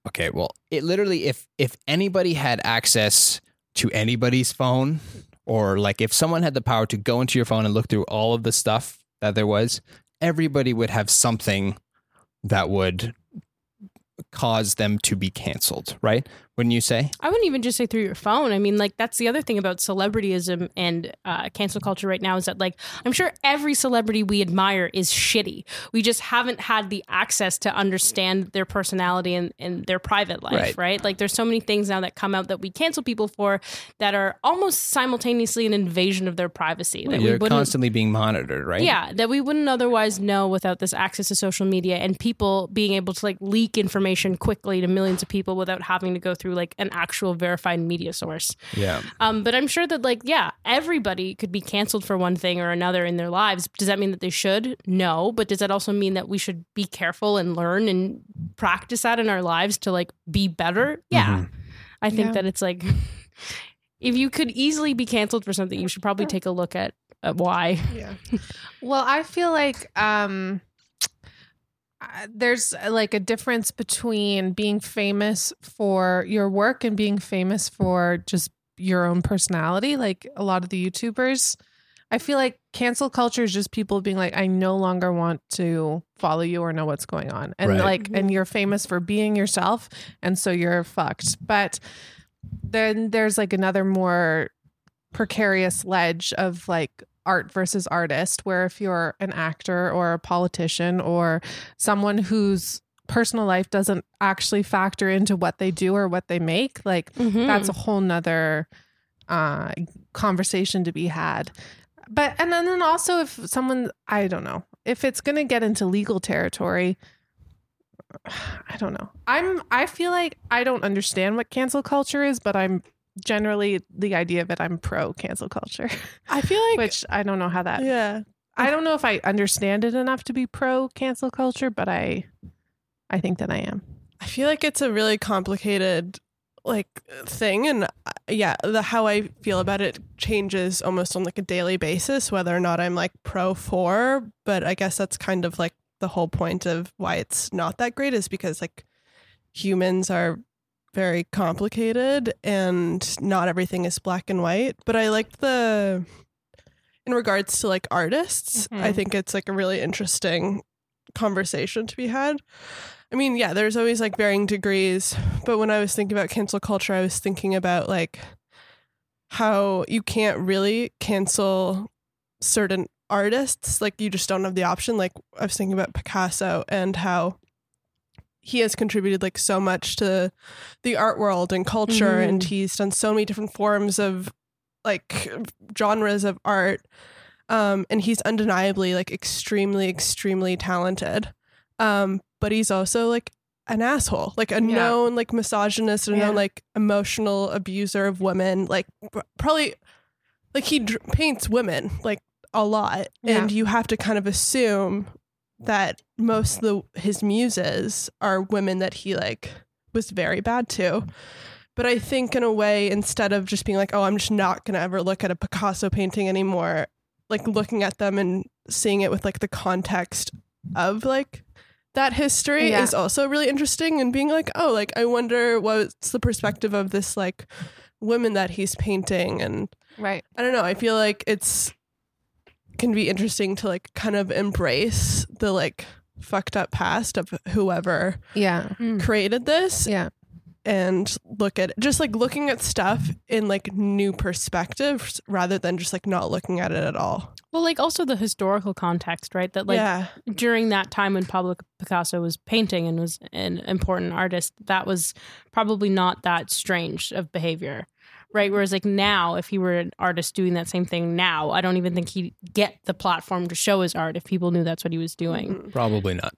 Speaker 1: okay, well, it literally if if anybody had access to anybody's phone or like if someone had the power to go into your phone and look through all of the stuff that there was, everybody would have something that would cause them to be canceled, right? Wouldn't you say?
Speaker 3: I wouldn't even just say through your phone. I mean, like that's the other thing about celebrityism and uh, cancel culture right now is that like I'm sure every celebrity we admire is shitty. We just haven't had the access to understand their personality and, and their private life,
Speaker 1: Right.
Speaker 3: right. Like there's so many things now that come out that we cancel people for that are almost simultaneously an invasion of their privacy. that we
Speaker 1: You're
Speaker 3: wouldn't
Speaker 1: constantly being monitored, right?
Speaker 3: yeah, that we wouldn't otherwise know without this access to social media and people being able to like leak information quickly to millions of people without having to go through like an actual verified media source.
Speaker 1: Yeah.
Speaker 3: Um, but I'm sure that like yeah, everybody could be canceled for one thing or another in their lives. Does that mean that they should? No, but does that also mean that we should be careful and learn and practice that in our lives to like be better? Yeah.
Speaker 1: Mhm.
Speaker 3: I think
Speaker 2: Yeah.
Speaker 3: that it's like (laughs) if you could easily be canceled for something, you should probably take a look at, at why.
Speaker 4: yeah.
Speaker 2: Well, I feel like um uh, there's uh, like a difference between being famous for your work and being famous for just your own personality. Like a lot of the YouTubers, I feel like cancel culture is just people being like, I no longer want to follow you or know what's going on. And
Speaker 1: Right.
Speaker 2: like, and you're famous for being yourself. And so you're fucked. But then there's like another more precarious ledge of like art versus artist, where if you're an actor or a politician or someone whose personal life doesn't actually factor into what they do or what they make, like
Speaker 3: Mm-hmm.
Speaker 2: that's a whole nother uh conversation to be had but and then, then also if someone i don't know if it's going to get into legal territory (sighs) i don't know i'm i feel like i don't understand what cancel culture is but i'm generally the idea it i'm pro cancel culture
Speaker 4: I feel (laughs) like
Speaker 2: which i don't know how that
Speaker 4: yeah.
Speaker 2: i don't know if i understand it enough to be pro cancel culture but i i think that i am
Speaker 4: I feel like it's a really complicated like thing and uh, yeah, the how I feel about it changes almost on like a daily basis whether or not I'm like pro for, but I guess that's kind of like the whole point of why it's not that great is because like humans are very complicated and not everything is black and white, but I like the in regards to like artists,
Speaker 2: Mhm.
Speaker 4: I think it's like a really interesting conversation to be had. I mean, yeah, there's always like varying degrees. But when I was thinking about cancel culture, I was thinking about like how you can't really cancel certain artists. Like you just don't have the option. Like I was thinking about Picasso and how he has contributed like so much to the art world and culture and he's done so many different forms of like genres of art um and he's undeniably like extremely extremely talented um but he's also like an asshole like a
Speaker 2: Yeah.
Speaker 4: known like misogynist and
Speaker 2: Yeah.
Speaker 4: known like emotional abuser of women like probably like he dr- paints women like a lot
Speaker 2: Yeah.
Speaker 4: and you have to kind of assume that most of the his muses are women that he like was very bad to but i think in a way instead of just being like oh i'm just not going to ever look at a picasso painting anymore like looking at them and seeing it with like the context of like that history
Speaker 2: Yeah.
Speaker 4: is also really interesting and being like oh like i wonder what's the perspective of this like women that he's painting and
Speaker 2: Right.
Speaker 4: I don't know. I feel like it's can be interesting to like kind of embrace the like fucked up past of whoever
Speaker 2: Yeah. Mm.
Speaker 4: created this
Speaker 2: Yeah.
Speaker 4: and look at just like looking at stuff in like new perspectives rather than just like not looking at it at all.
Speaker 3: Well, like also the historical context, right? That like
Speaker 4: yeah.
Speaker 3: during that time when Pablo Picasso was painting and was an important artist, that was probably not that strange of behavior. Right. Whereas like now, if he were an artist doing that same thing now, I don't even think he'd get the platform to show his art if people knew that's what he was doing. Mm-hmm.
Speaker 1: Probably not.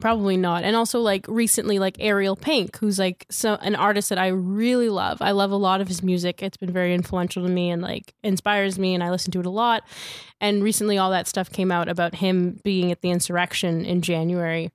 Speaker 3: Probably not. And also like recently like Ariel Pink, who's like so an artist that I really love. I love a lot of his music. It's been very influential to me and like inspires me and I listen to it a lot. And recently all that stuff came out about him being at the insurrection in January.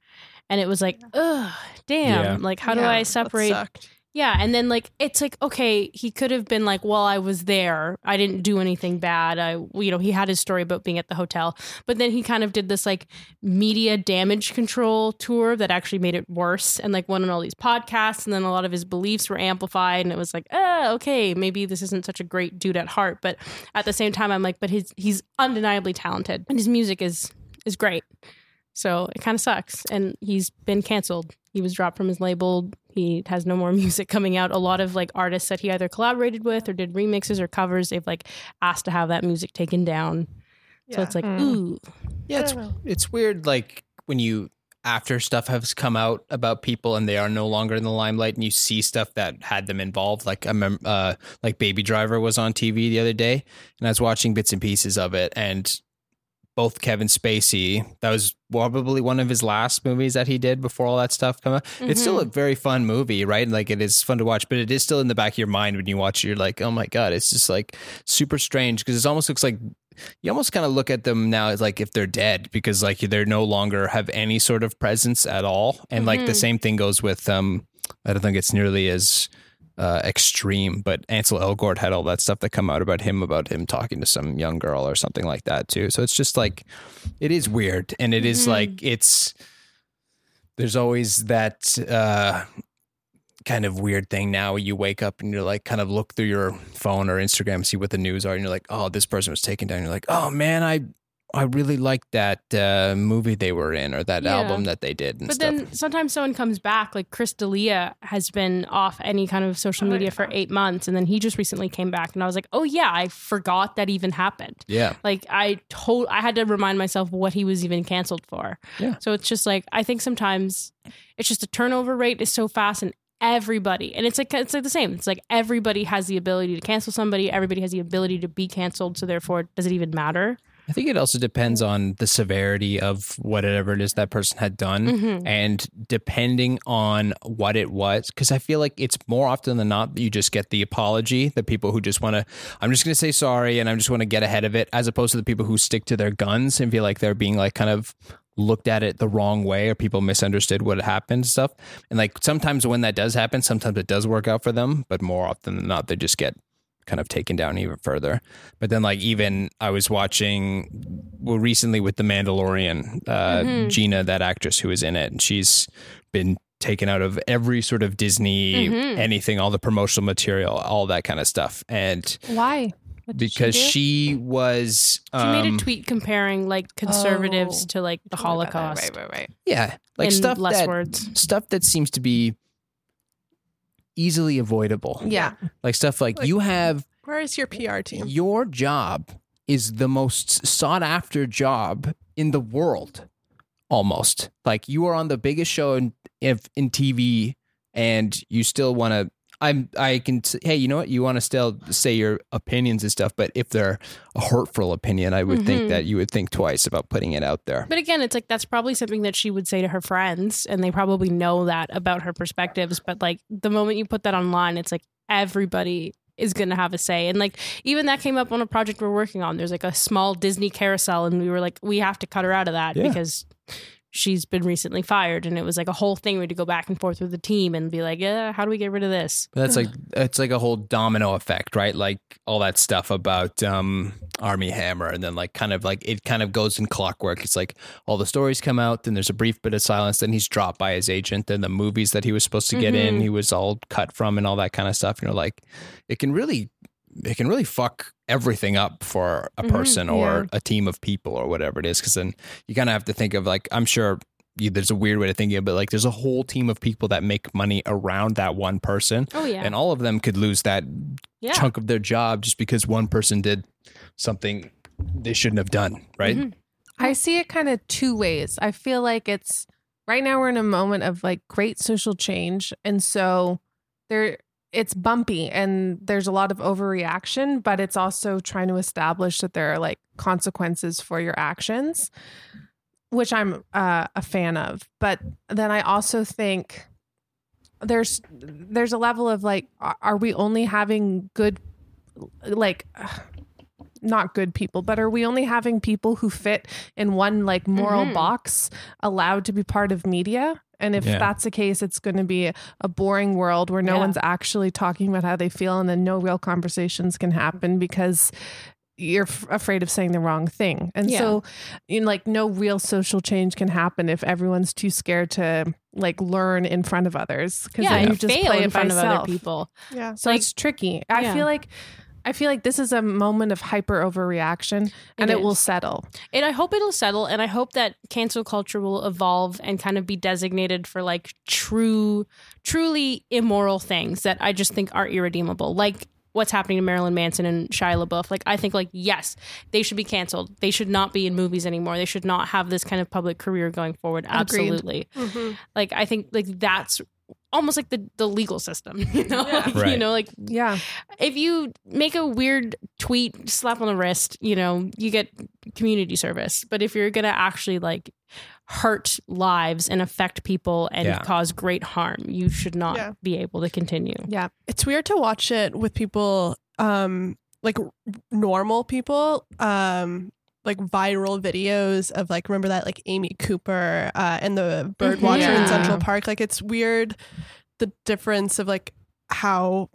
Speaker 3: And it was like, ugh, damn.
Speaker 1: Yeah.
Speaker 3: Like how do I separate
Speaker 4: sucked.
Speaker 3: Yeah, and then like it's like okay, he could have been like, well, I was there, I didn't do anything bad. I, you know, he had his story about being at the hotel, but then he kind of did this like media damage control tour that actually made it worse, and like went on all these podcasts, and then a lot of his beliefs were amplified, and it was like, ah, okay, maybe this isn't such a great dude at heart, but at the same time, I'm like, but his he's undeniably talented, and his music is is great. So it kind of sucks. And he's been canceled. He was dropped from his label. He has no more (laughs) music coming out. A lot of like artists that he either collaborated with or did remixes or covers, they've like asked to have that music taken down. So it's like,
Speaker 2: Mm.
Speaker 3: ooh.
Speaker 1: Yeah, it's it's weird. Like when you after stuff has come out about people and they are no longer in the limelight, and you see stuff that had them involved. Like I remember, uh, like Baby Driver was on TV the other day, and I was watching bits and pieces of it, and both Kevin Spacey. That was probably one of his last movies that he did before all that stuff come out. It's still a very fun movie, right? Like it is fun to watch, but it is still in the back of your mind when you watch it. You're like, oh my god, it's just like super strange because it almost looks like you almost kind of look at them now as like if they're dead because like they're no longer have any sort of presence at all. And like the
Speaker 3: Mhm.
Speaker 1: same thing goes with um, I don't think it's nearly as uh, extreme, but Ansel Elgort had all that stuff that come out about him, about him talking to some young girl or something like that too. So it's just like, it is weird. And it is
Speaker 3: Mhm.
Speaker 1: like, it's, there's always that, uh, kind of weird thing now you wake up and you're like kind of look through your phone or Instagram, see what the news are, and you're like, oh, this person was taken down. You're like, oh man, I I really liked that uh, movie they were in or that
Speaker 3: Yeah.
Speaker 1: album that they did and
Speaker 3: But
Speaker 1: stuff.
Speaker 3: then sometimes someone comes back, like Chris D'Elia has been off any kind of social
Speaker 4: Oh,
Speaker 3: media for eight months, and then he just recently came back, and I was like, oh yeah, I forgot that even happened.
Speaker 1: yeah.
Speaker 3: Like I told, I had to remind myself what he was even canceled for.
Speaker 1: Yeah.
Speaker 3: So it's just like I think sometimes it's just the turnover rate is so fast, and everybody, and it's like it's like the same. It's like everybody has the ability to cancel somebody. Everybody has the ability to be canceled. So therefore, does it even matter?
Speaker 1: I think it also depends on the severity of whatever it is that person had done.
Speaker 3: Mhm.
Speaker 1: And depending on what it was, because I feel like it's more often than not that you just get the apology, the people who just want to, I'm just going to say sorry and I'm just want to get ahead of it, as opposed to the people who stick to their guns and feel like they're being like kind of looked at it the wrong way or people misunderstood what happened and stuff. And like sometimes when that does happen, sometimes it does work out for them, but more often than not, they just get kind of taken down even further. But then, like, even I was watching well recently with The Mandalorian, uh,
Speaker 3: Mhm.
Speaker 1: Gina, that actress who was in it, and she's been taken out of every sort of Disney
Speaker 3: Mhm.
Speaker 1: anything, all the promotional material, all that kind of stuff. And
Speaker 2: Why?
Speaker 3: What did she
Speaker 1: because she, was
Speaker 3: She made
Speaker 1: um,
Speaker 3: a tweet comparing like conservatives
Speaker 4: Oh.
Speaker 3: to like the Holocaust
Speaker 4: Right, right, right.
Speaker 1: yeah like
Speaker 3: in
Speaker 1: stuff
Speaker 3: less
Speaker 1: that
Speaker 3: words.
Speaker 1: stuff that seems to be easily avoidable
Speaker 2: Yeah.
Speaker 1: like stuff like,
Speaker 4: Like-
Speaker 1: you have
Speaker 4: Where is your PR team?
Speaker 1: your job is the most sought after job in the world almost like you are on the biggest show in if in TV and you still want to I'm I can s- hey you know what you want to still say your opinions and stuff but if they're a hurtful opinion I would think
Speaker 3: Mhm.
Speaker 1: that you would think twice about putting it out there
Speaker 3: But again, it's like that's probably something that she would say to her friends, and they probably know that about her perspectives. But like the moment you put that online, it's like everybody is going to have a say. And like even that came up on a project we're working on. There's like a small Disney carousel, and we were like, we have to cut her out of that
Speaker 1: Yeah.
Speaker 3: because she's been recently fired. And it was like a whole thing. We had to go back and forth with the team and be like, yeah, how do we get rid of this?
Speaker 1: But that's like it's like a whole domino effect, right? Like all that stuff about um Armie Hammer and then like kind of like it kind of goes in clockwork. It's like all the stories come out, then there's a brief bit of silence, then he's dropped by his agent, then the movies that he was supposed to get in,
Speaker 3: Mhm.
Speaker 1: he was all cut from and all that kind of stuff. You know, like it can really it can really fuck everything up for a
Speaker 3: Mhm,
Speaker 1: person or a team of people or whatever it is. Cause then you kind of have to think of like, I'm sure you, there's a weird way to think of it, but like there's a whole team of people that make money around that one person
Speaker 3: Oh yeah,
Speaker 1: and all of them could lose that
Speaker 3: yeah.
Speaker 1: chunk of their job just because one person did something they shouldn't have done, right?
Speaker 3: Mhm.
Speaker 2: I see it kind of two ways. I feel like it's right now we're in a moment of like great social change and so there it's bumpy and there's a lot of overreaction, but it's also trying to establish that there are like consequences for your actions, which I'm uh, a fan of. But then I also think there's there's a level of like are we only having good like (sighs) not good people, but are we only having people who fit in one like moral
Speaker 3: Mhm.
Speaker 2: box allowed to be part of media? And if
Speaker 1: Yeah.
Speaker 2: that's the case, it's going to be a boring world where no
Speaker 3: Yeah.
Speaker 2: one's actually talking about how they feel and then no real conversations can happen because you're f- afraid of saying the wrong thing. And
Speaker 3: Yeah.
Speaker 2: so, you know, like, no real social change can happen if everyone's too scared to like learn in front of others. Because
Speaker 3: Yeah,
Speaker 2: then
Speaker 3: and
Speaker 2: you just
Speaker 3: fail
Speaker 2: play
Speaker 3: in
Speaker 2: it by
Speaker 3: front of other people.
Speaker 4: Yeah.
Speaker 2: So
Speaker 3: Like-
Speaker 2: it's tricky. I
Speaker 3: Yeah.
Speaker 2: feel like I feel like this is a moment of hyper overreaction and it, will settle.
Speaker 3: And I hope it'll settle and I hope that cancel culture will evolve and kind of be designated for like true truly immoral things that I just think are irredeemable. Like what's happening to Marilyn Manson and Shia LaBeouf. Like I think like yes, they should be canceled. They should not be in movies anymore. They should not have this kind of public career going forward. Absolutely.
Speaker 4: Mm-hmm.
Speaker 3: Like I think like that's almost like the the legal system, (laughs) you know?
Speaker 4: Yeah.
Speaker 3: Like, You know, like
Speaker 2: Yeah.
Speaker 3: if you make a weird tweet, slap on the wrist, you know, you get community service. But if you're going to actually like hurt lives and affect people and
Speaker 1: Yeah.
Speaker 3: cause great harm, you should not
Speaker 4: Yeah.
Speaker 3: be able to continue.
Speaker 2: Yeah.
Speaker 4: It's weird to watch it with people, um, like normal people, um, like viral videos of like remember that like Amy Cooper uh, and the bird
Speaker 3: Mhm.
Speaker 4: watcher in Central Park. Like it's weird the difference of like how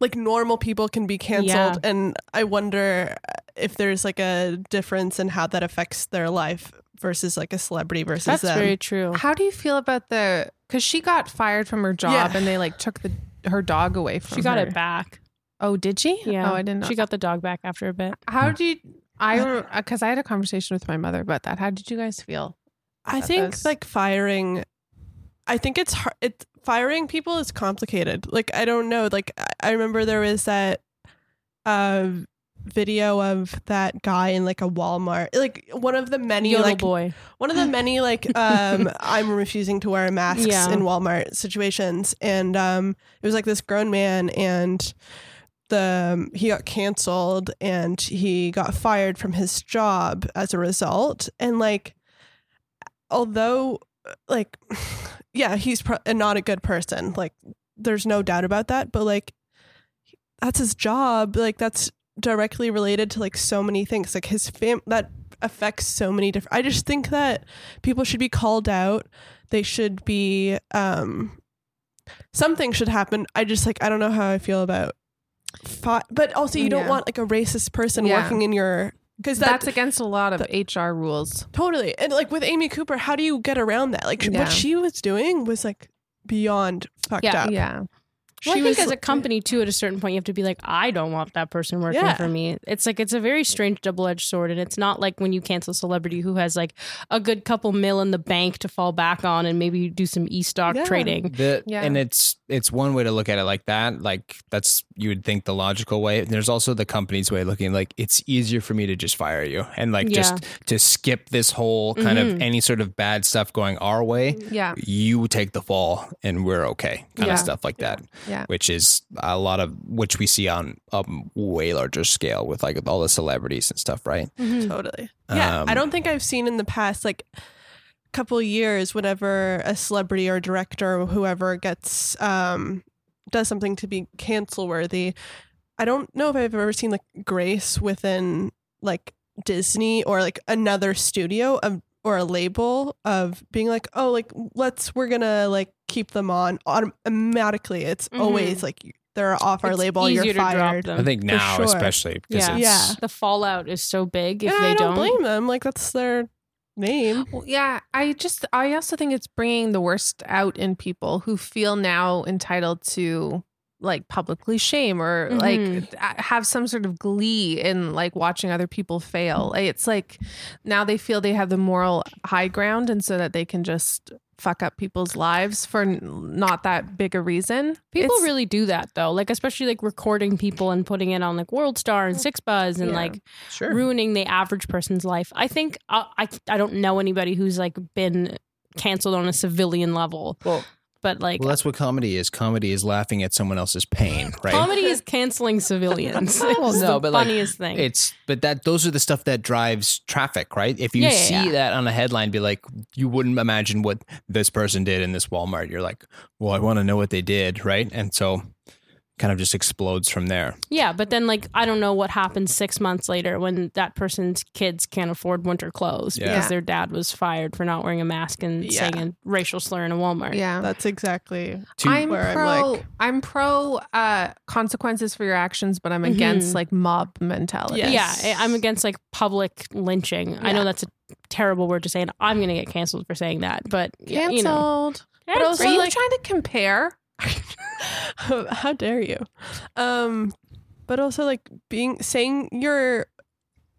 Speaker 4: like normal people can be canceled, and I wonder if there's like a difference in how that affects their life versus like a celebrity versus
Speaker 3: That's
Speaker 4: them.
Speaker 3: very true.
Speaker 2: How do you feel about the cuz she got fired from her job
Speaker 4: Yeah.
Speaker 2: and they like took the her dog away from her.
Speaker 3: She got
Speaker 2: her.
Speaker 3: it back.
Speaker 2: Oh, did she?
Speaker 3: Yeah.
Speaker 2: Oh, I didn't know.
Speaker 3: She got the dog back after a bit.
Speaker 2: How do you I cuz I had a conversation with my mother about that. How did you guys feel?
Speaker 4: I think
Speaker 2: this?
Speaker 4: like firing I think it's hard it firing people is complicated. Like I don't know. Like I- I remember there was that uh video of that guy in like a Walmart. Like one of the many
Speaker 3: Yodel
Speaker 4: like
Speaker 3: boy.
Speaker 4: one of the many like (laughs) um I'm refusing to wear masks
Speaker 3: Yeah.
Speaker 4: in Walmart situations and um it was like this grown man and the he got canceled and he got fired from his job as a result. And like although like (sighs) yeah he's pro- not a good person like there's no doubt about that. But like that's his job. Like that's directly related to like so many things. Like his fam that affects so many different i just think that people should be called out. They should be um something should happen. I just like i don't know how i feel about fi- but also you don't
Speaker 2: Yeah.
Speaker 4: want like a racist person
Speaker 2: Yeah.
Speaker 4: working in your because that,
Speaker 2: That's against a lot of HR rules.
Speaker 4: totally and like with amy cooper how do you get around that like
Speaker 2: Yeah.
Speaker 4: what she was doing was like beyond fucked
Speaker 3: Yeah.
Speaker 4: up
Speaker 2: Yeah.
Speaker 3: Well,
Speaker 4: She
Speaker 3: I think
Speaker 4: was-
Speaker 3: as a company too, at a certain point, you have to be like, I don't want that person working
Speaker 4: Yeah.
Speaker 3: for me. It's like it's a very strange double edged sword, and it's not like when you cancel a celebrity who has like a good couple mil in the bank to fall back on, and maybe do some e stock
Speaker 4: Yeah.
Speaker 3: trading.
Speaker 1: The,
Speaker 2: Yeah.
Speaker 1: And it's it's one way to look at it like that. Like that's you would think the logical way. There's also the company's way of looking like it's easier for me to just fire you and like just to skip this whole kind of
Speaker 3: Mhm.
Speaker 1: any sort of bad stuff going our way.
Speaker 2: Yeah.
Speaker 1: You take the fall and we're okay. Kind
Speaker 2: Yeah.
Speaker 1: of stuff like that.
Speaker 2: Yeah.
Speaker 1: Which is a lot of which we see on a way larger scale with like all the celebrities and stuff, right?
Speaker 3: Mhm.
Speaker 4: Totally. Yeah.
Speaker 1: Um,
Speaker 4: I don't think I've seen in the past like couple years whenever a celebrity or director or whoever gets um does something to be cancel worthy. I don't know if I've ever seen like grace within like Disney or like another studio of or a label of being like, oh, like let's we're gonna like keep them on automatically. It's
Speaker 3: Mhm.
Speaker 4: always like they're off our
Speaker 3: It's
Speaker 4: label. You're
Speaker 3: to drop
Speaker 4: fired.
Speaker 3: them.
Speaker 1: I think now
Speaker 4: sure.
Speaker 1: especially because
Speaker 3: Yeah.
Speaker 1: it's
Speaker 4: Yeah.
Speaker 3: the fallout is so big if
Speaker 4: and
Speaker 3: they
Speaker 4: I don't,
Speaker 3: don't.
Speaker 4: blame them. Like that's their name.
Speaker 2: Well, yeah, I just I also think it's bringing the worst out in people who feel now entitled to like publicly shame or
Speaker 3: Mhm.
Speaker 2: like have some sort of glee in like watching other people fail. It's like now they feel they have the moral high ground and so that they can just fuck up people's lives for not that big a reason.
Speaker 3: People
Speaker 2: It's-
Speaker 3: really do that though, like especially like recording people and putting it on like World Star and Six Buzz and
Speaker 2: Yeah.
Speaker 3: like
Speaker 1: sure.
Speaker 3: ruining the average person's life. I think uh, I I don't know anybody who's like been canceled on a civilian level,
Speaker 1: Well,
Speaker 3: but like
Speaker 1: well, that's what comedy is. Comedy is laughing at someone else's pain, right?
Speaker 3: comedy is canceling civilians. (laughs)
Speaker 1: Well,
Speaker 3: it's
Speaker 1: no,
Speaker 3: the
Speaker 1: but, like,
Speaker 3: funniest thing.
Speaker 1: It's but that those are the stuff that drives traffic, right? If you
Speaker 3: Yeah, yeah,
Speaker 1: see
Speaker 3: yeah.
Speaker 1: that on a headline, be like, you wouldn't imagine what this person did in this Walmart. You're like, well, I want to know what they did, right? And so, kind of just explodes from there.
Speaker 3: yeah, but then like I don't know what happens six months later when that person's kids can't afford winter clothes
Speaker 1: Yeah.
Speaker 3: because their dad was fired for not wearing a mask and
Speaker 4: Yeah.
Speaker 3: saying a racial slur in a Walmart.
Speaker 2: Yeah.
Speaker 4: That's exactly
Speaker 1: To-
Speaker 2: I'm
Speaker 4: where I'm
Speaker 2: pro.
Speaker 4: like-
Speaker 2: I'm pro uh, consequences for your actions, but I'm
Speaker 3: Mhm.
Speaker 2: against like mob mentality.
Speaker 4: Yes.
Speaker 3: Yeah, I- I'm against like public lynching. I know that's a terrible word to say, and I'm going to get canceled for saying that. But
Speaker 2: canceled.
Speaker 3: you know,
Speaker 2: But also,
Speaker 3: Are you,
Speaker 2: you're
Speaker 3: like-
Speaker 2: trying to compare. (laughs)
Speaker 4: how, dare you? Um but also like being saying your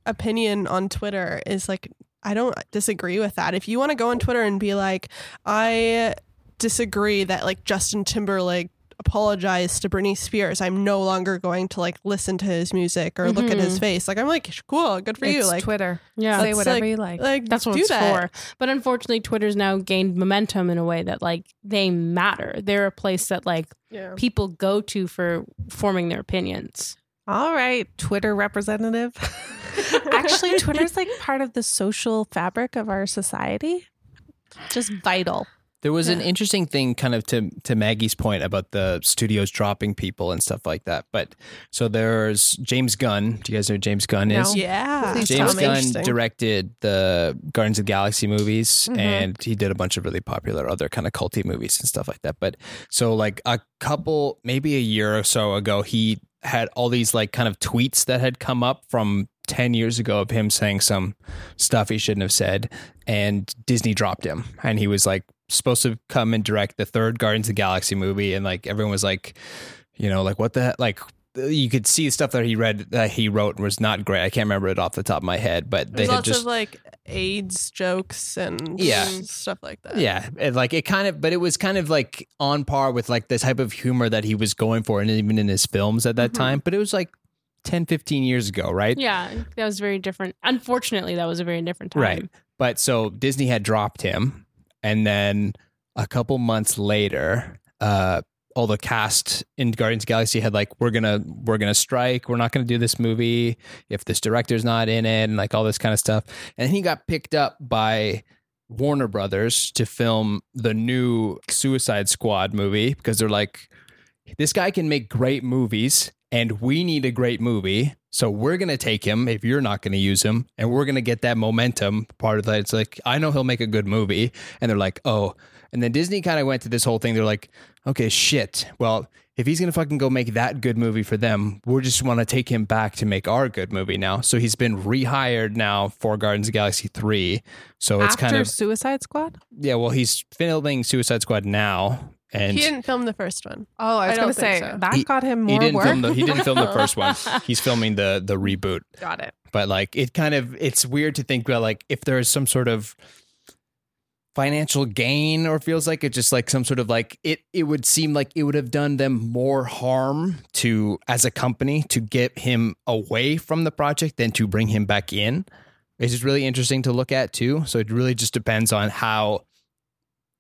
Speaker 4: opinion on twitter is like i don't disagree with that. If you want to go on twitter and be like i disagree that like justin timberlake apologized to Britney Spears. I'm no longer going to like listen to his music or look at his
Speaker 3: Mhm.
Speaker 4: face. Like I'm like, cool, good for you. Like,
Speaker 2: Twitter.
Speaker 3: yeah,
Speaker 2: Say whatever
Speaker 4: like-
Speaker 2: you like.
Speaker 4: like
Speaker 3: that's what
Speaker 4: do
Speaker 3: it's
Speaker 4: that.
Speaker 3: for. But unfortunately, Twitter's now gained momentum in a way that like they matter. They're a place that like
Speaker 4: Yeah.
Speaker 3: people go to for forming their opinions.
Speaker 2: All right, Twitter representative. (laughs) Actually, Twitter's like part of the social fabric of our society. Just vital.
Speaker 1: There was an interesting thing, kind of to to Maggie's point about the studios dropping people and stuff like that. But so there's James Gunn. Do you guys know who James Gunn
Speaker 2: No.
Speaker 1: is?
Speaker 4: Yeah.
Speaker 2: Please
Speaker 1: James. Gunn directed the Guardians of the Galaxy movies,
Speaker 2: Mhm.
Speaker 1: and he did a bunch of really popular other kind of culty movies and stuff like that. But so, like a couple, maybe a year or so ago, he had all these like kind of tweets that had come up from 10 years ago of him saying some stuff he shouldn't have said, and Disney dropped him, and he was like supposed to come and direct the third Guardians of the Galaxy movie, and like everyone was like, you know, like what the heck, like. You could see the stuff that he read that he wrote was not great. I can't remember it off the top of my head, but they
Speaker 4: There's
Speaker 1: had
Speaker 4: lots
Speaker 1: just
Speaker 4: of like AIDS jokes and
Speaker 1: Yeah.
Speaker 4: stuff like that.
Speaker 1: yeah, it, like it kind of, but it was kind of like on par with like the type of humor that he was going for, and even in his films at that
Speaker 4: Mhm.
Speaker 1: time. But it was like 10, 15 years ago, right?
Speaker 3: Yeah, that was very different. Unfortunately, that was a very different time.
Speaker 1: Right. But so Disney had dropped him, and then a couple months later, uh, all the cast in Guardians of the Galaxy had like, we're gonna we're gonna strike. We're not gonna do this movie if this director's not in it, and like all this kind of stuff. And he got picked up by Warner Brothers to film the new Suicide Squad movie because they're like, this guy can make great movies and we need a great movie. So we're going to take him if you're not going to use him and we're going to get that momentum part of that. It's like, I know he'll make a good movie. And they're like, oh. And then Disney kind of went to this whole thing. They're like, okay, shit. Well, if he's going to fucking go make that good movie for them, we just want to take him back to make our good movie now. So he's been rehired now for Guardians of Galaxy 3. So it's
Speaker 2: After
Speaker 1: kind of
Speaker 2: Suicide Squad.
Speaker 1: yeah, well, he's filming Suicide Squad now, and
Speaker 4: he didn't film the first one.
Speaker 2: Oh, I was going to say
Speaker 4: so.
Speaker 2: that
Speaker 1: He-
Speaker 2: got him more
Speaker 1: he didn't
Speaker 2: work.
Speaker 1: film the he didn't film the first one. He's filming the the reboot. (laughs)
Speaker 2: got it.
Speaker 1: But like it kind of it's weird to think about like if there's some sort of financial gain or feels like it's just like some sort of like it it would seem like it would have done them more harm to as a company to get him away from the project than to bring him back in. It's just really interesting to look at too. So it really just depends on how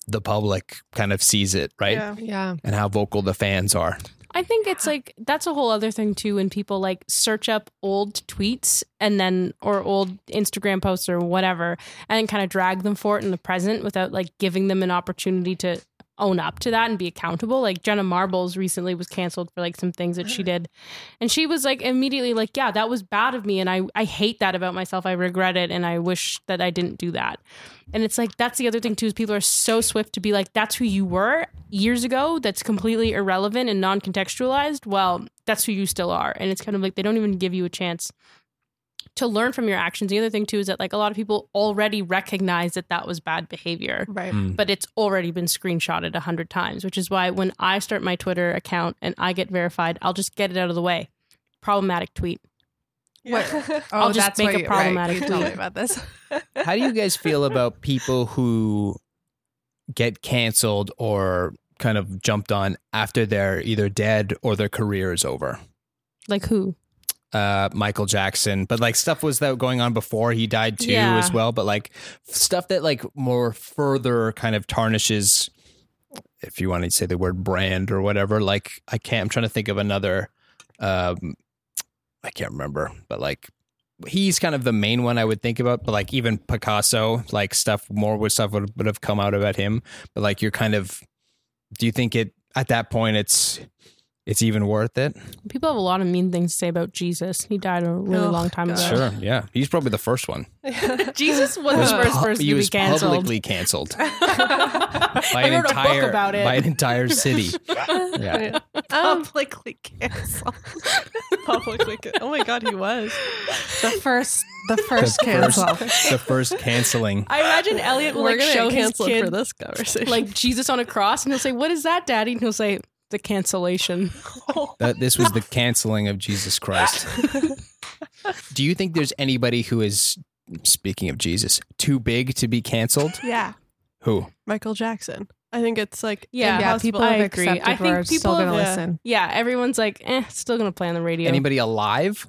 Speaker 1: the public kind of sees it, right?
Speaker 4: Yeah.
Speaker 2: Yeah.
Speaker 1: And how vocal the fans are.
Speaker 3: I think it's like that's a whole other thing too when people like search up old tweets and then or old Instagram posts or whatever and kind of drag them for it in the present without like giving them an opportunity to own up to that and be accountable. Like Jenna Marbles recently was canceled for like some things that she did. And she was like immediately like, Yeah, that was bad of me and I I hate that about myself. I regret it and I wish that I didn't do that. And it's like that's the other thing too is people are so swift to be like, that's who you were years ago. That's completely irrelevant and non-contextualized. Well, that's who you still are. And it's kind of like they don't even give you a chance to learn from your actions. The other thing too is that like a lot of people already recognize that that was bad behavior.
Speaker 4: Right.
Speaker 1: Mm.
Speaker 3: But it's already been screenshotted a hundred times, which is why when I start my Twitter account and I get verified, I'll just get it out of the way. Problematic tweet.
Speaker 4: Yeah. (laughs)
Speaker 2: Oh,
Speaker 3: I'll just make a
Speaker 2: you-
Speaker 3: problematic
Speaker 2: Right, you told me
Speaker 3: tweet.
Speaker 2: about this. (laughs)
Speaker 1: How do you guys feel about people who get canceled or kind of jumped on after they're either dead or their career is over?
Speaker 3: Like who?
Speaker 1: Uh, Michael Jackson, but like stuff was that going on before he died too
Speaker 3: Yeah.
Speaker 1: as well. But like stuff that like more further kind of tarnishes, if you want to say the word brand or whatever. Like I can't. I'm trying to think of another. Um, I can't remember, but like he's kind of the main one I would think about. But like even Picasso, like stuff more with stuff would, would have come out about him. But like you're kind of, do you think it at that point it's it's even worth it?
Speaker 3: People have a lot of mean things to say about Jesus. He died a really
Speaker 4: Oh,
Speaker 3: long time
Speaker 4: God.
Speaker 3: ago.
Speaker 1: Sure, yeah, he's probably the first one. (laughs)
Speaker 3: Jesus was
Speaker 1: was
Speaker 3: the first
Speaker 1: pu-
Speaker 3: person
Speaker 1: he
Speaker 3: to be canceled.
Speaker 1: publicly canceled (laughs) by
Speaker 3: I
Speaker 1: an
Speaker 3: wrote
Speaker 1: entire
Speaker 3: a book about it.
Speaker 1: by an entire city. (laughs) Yeah,
Speaker 4: Um,
Speaker 2: Publicly canceled.
Speaker 4: publicly. Oh my god, he was.
Speaker 2: The first, the first
Speaker 1: The first-
Speaker 2: cancel.
Speaker 1: the first canceling.
Speaker 3: I imagine Elliot will
Speaker 4: We're
Speaker 3: like show
Speaker 4: get
Speaker 3: his kid
Speaker 4: for this conversation.
Speaker 3: like Jesus on a cross, and he'll say, "What is that, Daddy?" And he'll say, "The cancellation." (laughs)
Speaker 1: That this was the canceling of Jesus Christ. Do you think there's anybody who is speaking of Jesus too big to be canceled?
Speaker 4: yeah,
Speaker 1: Who?
Speaker 4: Michael Jackson. I think it's like
Speaker 3: Yeah,
Speaker 2: Yeah,
Speaker 4: impossible.
Speaker 2: people
Speaker 3: I
Speaker 2: have
Speaker 3: agree.
Speaker 2: accepted
Speaker 3: I think
Speaker 2: we're
Speaker 3: people
Speaker 2: still going to
Speaker 3: have-
Speaker 2: listen.
Speaker 3: Yeah, everyone's like, "Eh, still gonna play on the radio."
Speaker 1: Anybody alive?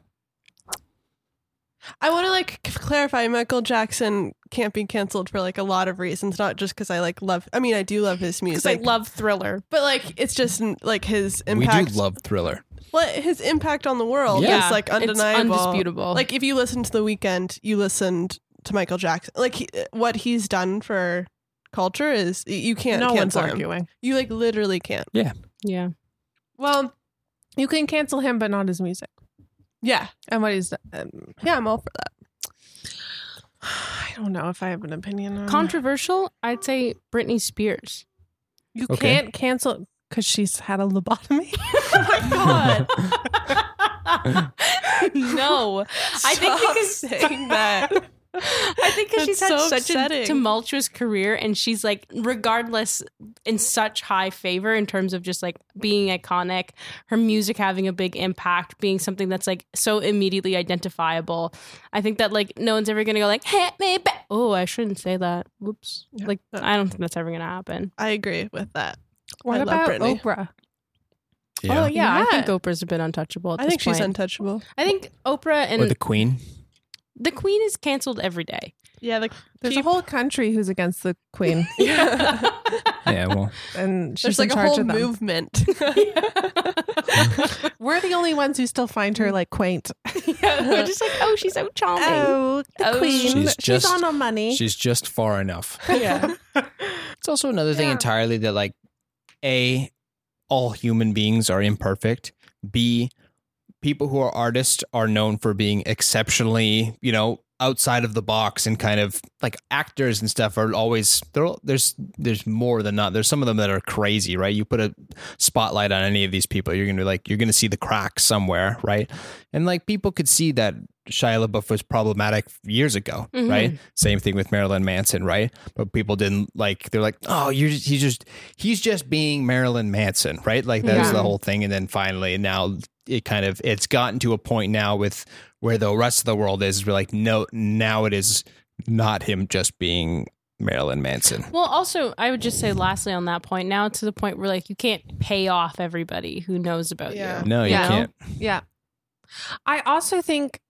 Speaker 4: I want to like clarify. Michael Jackson can't be canceled for like a lot of reasons, not just because I like love. I mean, I do love his
Speaker 3: music. I love Thriller.
Speaker 4: but like it's just like his impact.
Speaker 1: We do love Thriller.
Speaker 4: well, his impact on the world
Speaker 1: Yeah.
Speaker 4: is like
Speaker 3: It's
Speaker 4: undeniable,
Speaker 3: undisputable.
Speaker 4: Like if you listen to the Weeknd, you listened to Michael Jackson. Like he, what he's done for culture is you can't
Speaker 2: No one's
Speaker 4: cancel him.
Speaker 2: arguing.
Speaker 4: You like literally can't.
Speaker 3: Yeah.
Speaker 2: Yeah, Well, you can cancel him, but not his music.
Speaker 4: Yeah,
Speaker 2: And what he's, um,
Speaker 4: yeah, I'm all for that. (sighs)
Speaker 2: I don't know if I have an opinion on
Speaker 3: controversial. I'd say Britney Spears.
Speaker 2: You
Speaker 1: Okay.
Speaker 2: can't cancel because she's had a lobotomy. (laughs) (laughs)
Speaker 3: oh my god. (laughs) no, I think
Speaker 4: Stop
Speaker 3: because
Speaker 4: saying that.
Speaker 3: I think because she's
Speaker 4: That's
Speaker 3: had
Speaker 4: so
Speaker 3: such
Speaker 4: upsetting.
Speaker 3: a tumultuous career, and she's like, regardless, in such high favor in terms of just like being iconic, her music having a big impact, being something that's like so immediately identifiable. I think that like no one's ever gonna go like, "Hit me back." Oh, I shouldn't say that. Whoops.
Speaker 4: Yeah.
Speaker 3: Like I don't think that's ever gonna happen.
Speaker 4: I agree with that.
Speaker 2: What
Speaker 4: I love
Speaker 2: about
Speaker 4: Britney.
Speaker 2: Oprah?
Speaker 3: Oh yeah, I think
Speaker 4: Yeah.
Speaker 3: Oprah's been untouchable. At
Speaker 4: I
Speaker 3: this
Speaker 4: think she's untouchable.
Speaker 3: I think Oprah and
Speaker 1: or
Speaker 3: the-,
Speaker 1: the Queen.
Speaker 3: Queen is canceled every day.
Speaker 4: Yeah, like
Speaker 2: There's
Speaker 4: Keep-
Speaker 2: a whole country who's against the queen, (laughs)
Speaker 4: yeah. (laughs)
Speaker 1: Yeah, well,
Speaker 2: and she's
Speaker 4: There's like a
Speaker 2: charge
Speaker 4: whole
Speaker 2: of them.
Speaker 4: movement. (laughs)
Speaker 2: We're the only ones who still find her like quaint.
Speaker 3: yeah, we're just like, oh, she's so charming.
Speaker 2: Oh, the
Speaker 3: Oh,
Speaker 2: queen.
Speaker 1: She's
Speaker 2: She's,
Speaker 1: just-
Speaker 2: on no money.
Speaker 1: she's just far enough.
Speaker 2: yeah.
Speaker 1: It's also another thing
Speaker 2: Yeah.
Speaker 1: entirely that like a all human beings are imperfect. B people who are artists are known for being exceptionally, you know, outside of the box and kind of like actors and stuff are always there there's there's more than not. There's some of them that are crazy, right? You put a spotlight on any of these people, you're going to be like you're going to see the cracks somewhere, right? And like people could see that Shia LaBeouf was problematic years ago,
Speaker 3: Mhm.
Speaker 1: right? Same thing with Marilyn Manson, right? But people didn't like. They're like, oh, you're just, he's just he's just being Marilyn Manson, right? Like that's
Speaker 2: Yeah.
Speaker 1: the whole thing. And then finally, now it kind of it's gotten to a point now with where the rest of the world is. We're like, no, now it is not him just being Marilyn Manson.
Speaker 3: Well, also, I would just say, lastly, on that point, now to the point where like you can't pay off everybody who knows about
Speaker 4: Yeah.
Speaker 3: you.
Speaker 1: No, you
Speaker 2: Yeah.
Speaker 1: can't.
Speaker 2: Yeah. I also think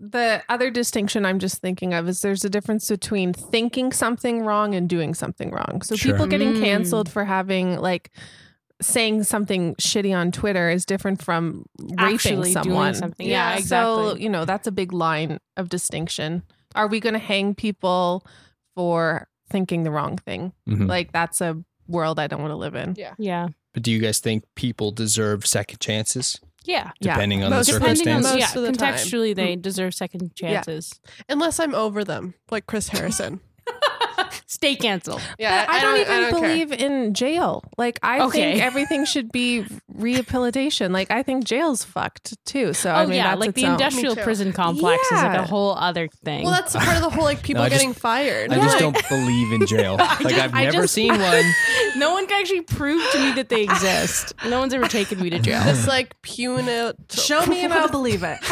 Speaker 2: the other distinction I'm just thinking of is there's a difference between thinking something wrong and doing something wrong. So
Speaker 1: Sure.
Speaker 2: people getting
Speaker 3: Mm.
Speaker 2: canceled for having like saying something shitty on Twitter is different from raping
Speaker 3: Actually doing
Speaker 2: someone.
Speaker 3: something. Yeah,
Speaker 2: So,
Speaker 3: exactly.
Speaker 2: you know, that's a big line of distinction. Are we going to hang people for thinking the wrong thing?
Speaker 1: Mhm.
Speaker 2: Like that's a world I don't want to live in.
Speaker 4: Yeah.
Speaker 3: Yeah,
Speaker 1: But do you guys think people deserve second chances,
Speaker 3: yeah.
Speaker 2: Yeah.
Speaker 1: depending on the
Speaker 4: Most-
Speaker 3: Depending on?
Speaker 4: Most
Speaker 3: yeah,
Speaker 4: of the time.
Speaker 3: contextually, they deserve second chances.
Speaker 4: Unless I'm over them, like Chris (laughs) Harrison.
Speaker 3: Stay canceled.
Speaker 4: Yeah,
Speaker 2: I, don't even
Speaker 4: care.
Speaker 2: believe in jail. Like I
Speaker 3: Okay.
Speaker 2: think everything should be rehabilitation. Like I think jail's fucked too. So
Speaker 3: Oh
Speaker 2: I mean,
Speaker 3: yeah,
Speaker 2: that's
Speaker 3: like the
Speaker 2: own-
Speaker 3: industrial prison complex is like a whole other thing.
Speaker 4: Well, that's part of the whole like people
Speaker 1: No, I just-
Speaker 4: getting fired.
Speaker 1: I just don't believe in jail. (laughs) Like
Speaker 3: just-
Speaker 1: I've never
Speaker 3: just-
Speaker 1: seen (laughs) one.
Speaker 3: no one can actually prove to me that they exist. No one's ever taken me to jail.
Speaker 4: This like punitive.
Speaker 2: Show me and I'll believe it. (laughs)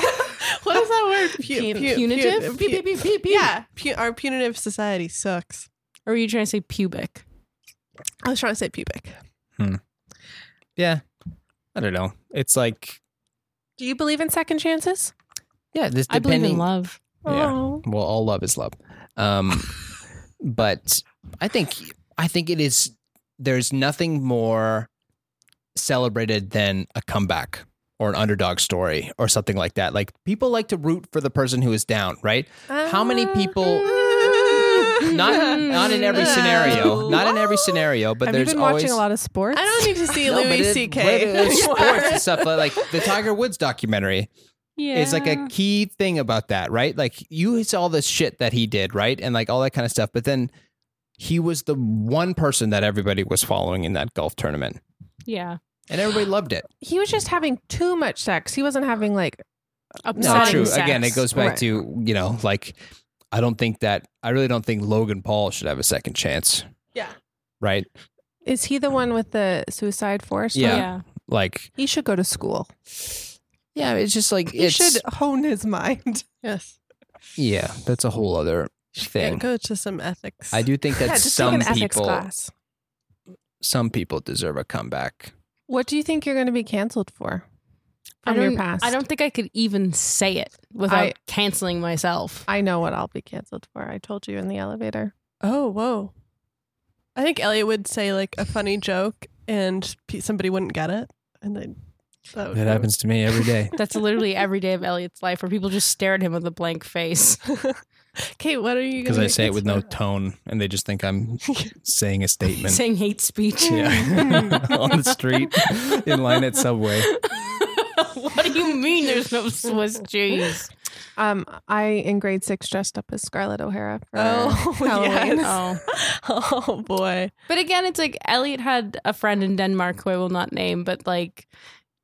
Speaker 4: What is that word? Pu-
Speaker 2: Pun-
Speaker 4: pu-
Speaker 3: punitive?
Speaker 4: pu- pu- yeah, pu- our punitive society sucks.
Speaker 3: Or are you trying to say pubic?
Speaker 4: I was trying to say pubic. Hmm.
Speaker 1: Yeah, I don't know. It's like
Speaker 2: Do you believe in second chances?
Speaker 1: yeah, this
Speaker 3: I believe in love.
Speaker 1: Yeah.
Speaker 2: Oh.
Speaker 1: Well, all love is love. Um, (laughs) but I think I think it is. There's nothing more celebrated than a comeback or an underdog story or something like that. Like people like to root for the person who is down, right? How many people? Not (laughs) not in every scenario. Not in every scenario, but
Speaker 2: Have you
Speaker 1: there's
Speaker 2: been
Speaker 1: always.
Speaker 2: watching a lot of sports?
Speaker 4: I don't need to see
Speaker 1: No, but
Speaker 4: Louis
Speaker 1: it-
Speaker 4: C.K.
Speaker 1: but it's sports and stuff like the Tiger Woods documentary.
Speaker 3: Yeah.
Speaker 1: It's like a key thing about that, right? Like you saw all this shit that he did, right? And like all that kind of stuff. But then he was the one person that everybody was following in that golf tournament.
Speaker 3: yeah.
Speaker 1: And everybody loved it.
Speaker 2: He was just having too much sex. He wasn't having like
Speaker 1: No,
Speaker 3: Upsetting
Speaker 1: true.
Speaker 3: sex.
Speaker 1: Again, it goes back
Speaker 2: Right.
Speaker 1: to, you know, like I don't think that I really don't think Logan Paul should have a second chance.
Speaker 4: Yeah.
Speaker 1: Right?
Speaker 2: is he the one with the suicide force?
Speaker 1: Yeah.
Speaker 3: yeah.
Speaker 1: Like
Speaker 2: He should go to school.
Speaker 1: yeah, it's just like
Speaker 2: He
Speaker 1: it's
Speaker 2: should hone his mind. (laughs)
Speaker 4: Yes.
Speaker 1: yeah, that's a whole other
Speaker 4: Yeah,
Speaker 1: thing.
Speaker 4: go to some ethics.
Speaker 1: I do think that
Speaker 2: yeah, just
Speaker 1: some
Speaker 2: take an ethics
Speaker 1: people
Speaker 2: class.
Speaker 1: some people deserve a comeback.
Speaker 2: What do you think you're going to be canceled for
Speaker 3: I
Speaker 2: from your
Speaker 3: don't,
Speaker 2: past?
Speaker 3: I don't think I could even say it without
Speaker 2: I-
Speaker 3: canceling myself.
Speaker 2: I know what I'll be canceled for. I told you in the elevator.
Speaker 4: Oh, whoa. I think Elliot would say like a funny joke and pe- somebody wouldn't get it. And then that would
Speaker 1: That happens to me every day. (laughs)
Speaker 3: That's literally every day of Elliot's life where people just stare at him with a blank face. (laughs)
Speaker 4: Kate, what are you
Speaker 1: Because
Speaker 4: gonna
Speaker 1: I say it with no
Speaker 4: cancel
Speaker 1: tone and they just think I'm (laughs) saying a statement.
Speaker 3: Saying hate speech.
Speaker 1: yeah. On the street, in line at Subway. (laughs)
Speaker 3: what do you mean there's no (laughs) Swiss cheese?
Speaker 2: Um, I in grade six dressed up as Scarlett O'Hara for
Speaker 4: Oh, (laughs)
Speaker 2: Halloween.
Speaker 4: yes.
Speaker 3: Oh.
Speaker 4: Oh boy.
Speaker 3: But again, it's like Elliot had a friend in Denmark who I will not name, but like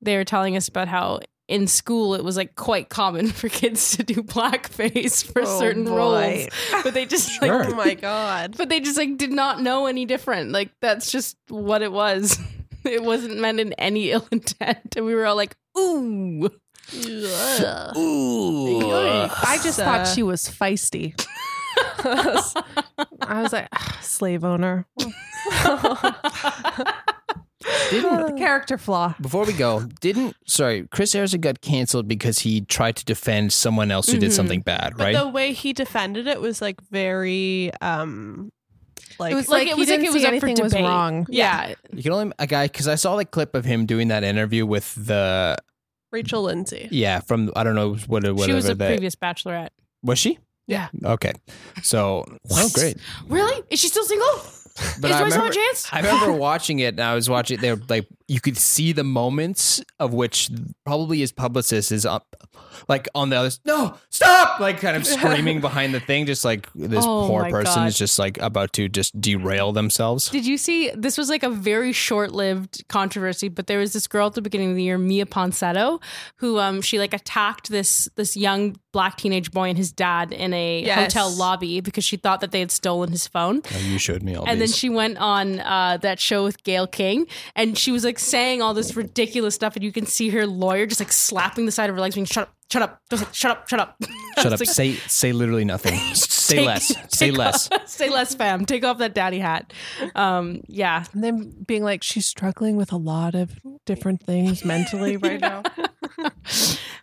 Speaker 3: they were telling us about how in school it was like quite common for kids to do blackface for
Speaker 2: Oh,
Speaker 3: certain
Speaker 2: boy.
Speaker 3: roles. But they just like
Speaker 4: Oh my god.
Speaker 3: but they just like did not know any different. Like that's just what it was. It wasn't meant in any ill intent. And we were all like, ooh.
Speaker 4: Ugh.
Speaker 1: Ooh.
Speaker 2: I just thought she was feisty. (laughs) I was like, "Ah, slave owner.
Speaker 1: Didn't (laughs)
Speaker 2: Character flaw.
Speaker 1: before we go, didn't sorry, Chris Harrison got canceled because he tried to defend someone else who did
Speaker 3: Mhm.
Speaker 1: something bad,
Speaker 4: But
Speaker 1: right?
Speaker 4: the way he defended it was like very um like
Speaker 2: It was
Speaker 3: Like,
Speaker 2: like,
Speaker 3: it
Speaker 2: he
Speaker 3: was like
Speaker 2: didn't
Speaker 3: it was
Speaker 2: see
Speaker 3: up for
Speaker 2: anything was wrong.
Speaker 3: Yeah.
Speaker 1: you can only a guy because I saw the clip of him doing that interview with the
Speaker 4: Rachel Lindsay.
Speaker 1: yeah from I don't know what whatever
Speaker 3: She was a
Speaker 1: the-
Speaker 3: previous bachelorette.
Speaker 1: was she
Speaker 4: Yeah.
Speaker 1: okay so oh great
Speaker 3: Really? Is she still single?
Speaker 1: But
Speaker 3: Is
Speaker 1: I
Speaker 3: Joyce
Speaker 1: remember,
Speaker 3: chance?
Speaker 1: I remember watching it and I was watching it. they were like you could see the moments of which probably his publicist is up, like on the other. No, stop! Like kind of screaming (laughs) behind the thing, just like this
Speaker 3: Oh
Speaker 1: poor
Speaker 3: my
Speaker 1: person
Speaker 3: God.
Speaker 1: is just like about to just derail themselves.
Speaker 3: Did you see this was like a very short-lived controversy, but there was this girl at the beginning of the year, Miya Ponsetto, who um she like attacked this this young black teenage boy and his dad in a
Speaker 4: Yes.
Speaker 3: hotel lobby because she thought that they had stolen his phone.
Speaker 1: Oh, you showed me all
Speaker 3: And then she went on uh, that show with Gayle King, and she was like saying all this ridiculous stuff, and you can see her lawyer just like slapping the side of her legs, being "Shut up, shut up, don't shut up, shut up, (laughs)
Speaker 1: Shut up.
Speaker 3: like,
Speaker 1: say say literally nothing. (laughs) say
Speaker 3: take-
Speaker 1: less. (laughs) Say
Speaker 3: take
Speaker 1: less.
Speaker 3: off- say less, fam. Take off that daddy hat. Um, yeah,
Speaker 2: And then being like, she's struggling with a lot of different things mentally right now.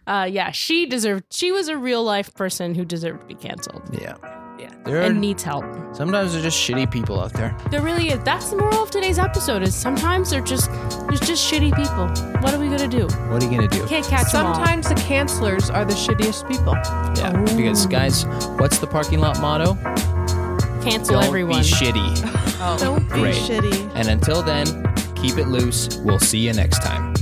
Speaker 3: uh, yeah. She deserved. She was a real life person who deserved to be canceled
Speaker 1: Yeah.
Speaker 3: Yeah.
Speaker 1: There are,
Speaker 3: and needs help.
Speaker 1: sometimes they're just shitty people out there.
Speaker 3: There really is. That's the moral of today's episode. Is sometimes they're just there's just shitty people. What are we gonna do?
Speaker 1: What are you gonna do?
Speaker 3: Can't catch them all.
Speaker 2: Sometimes the cancelers are the shittiest people.
Speaker 1: Yeah. Because oh. guys, what's the parking lot motto?
Speaker 3: Cancel
Speaker 1: Don't
Speaker 3: everyone.
Speaker 1: be shitty. (laughs) Oh.
Speaker 4: Don't be
Speaker 1: Great.
Speaker 4: shitty.
Speaker 1: And until then, keep it loose. We'll see you next time.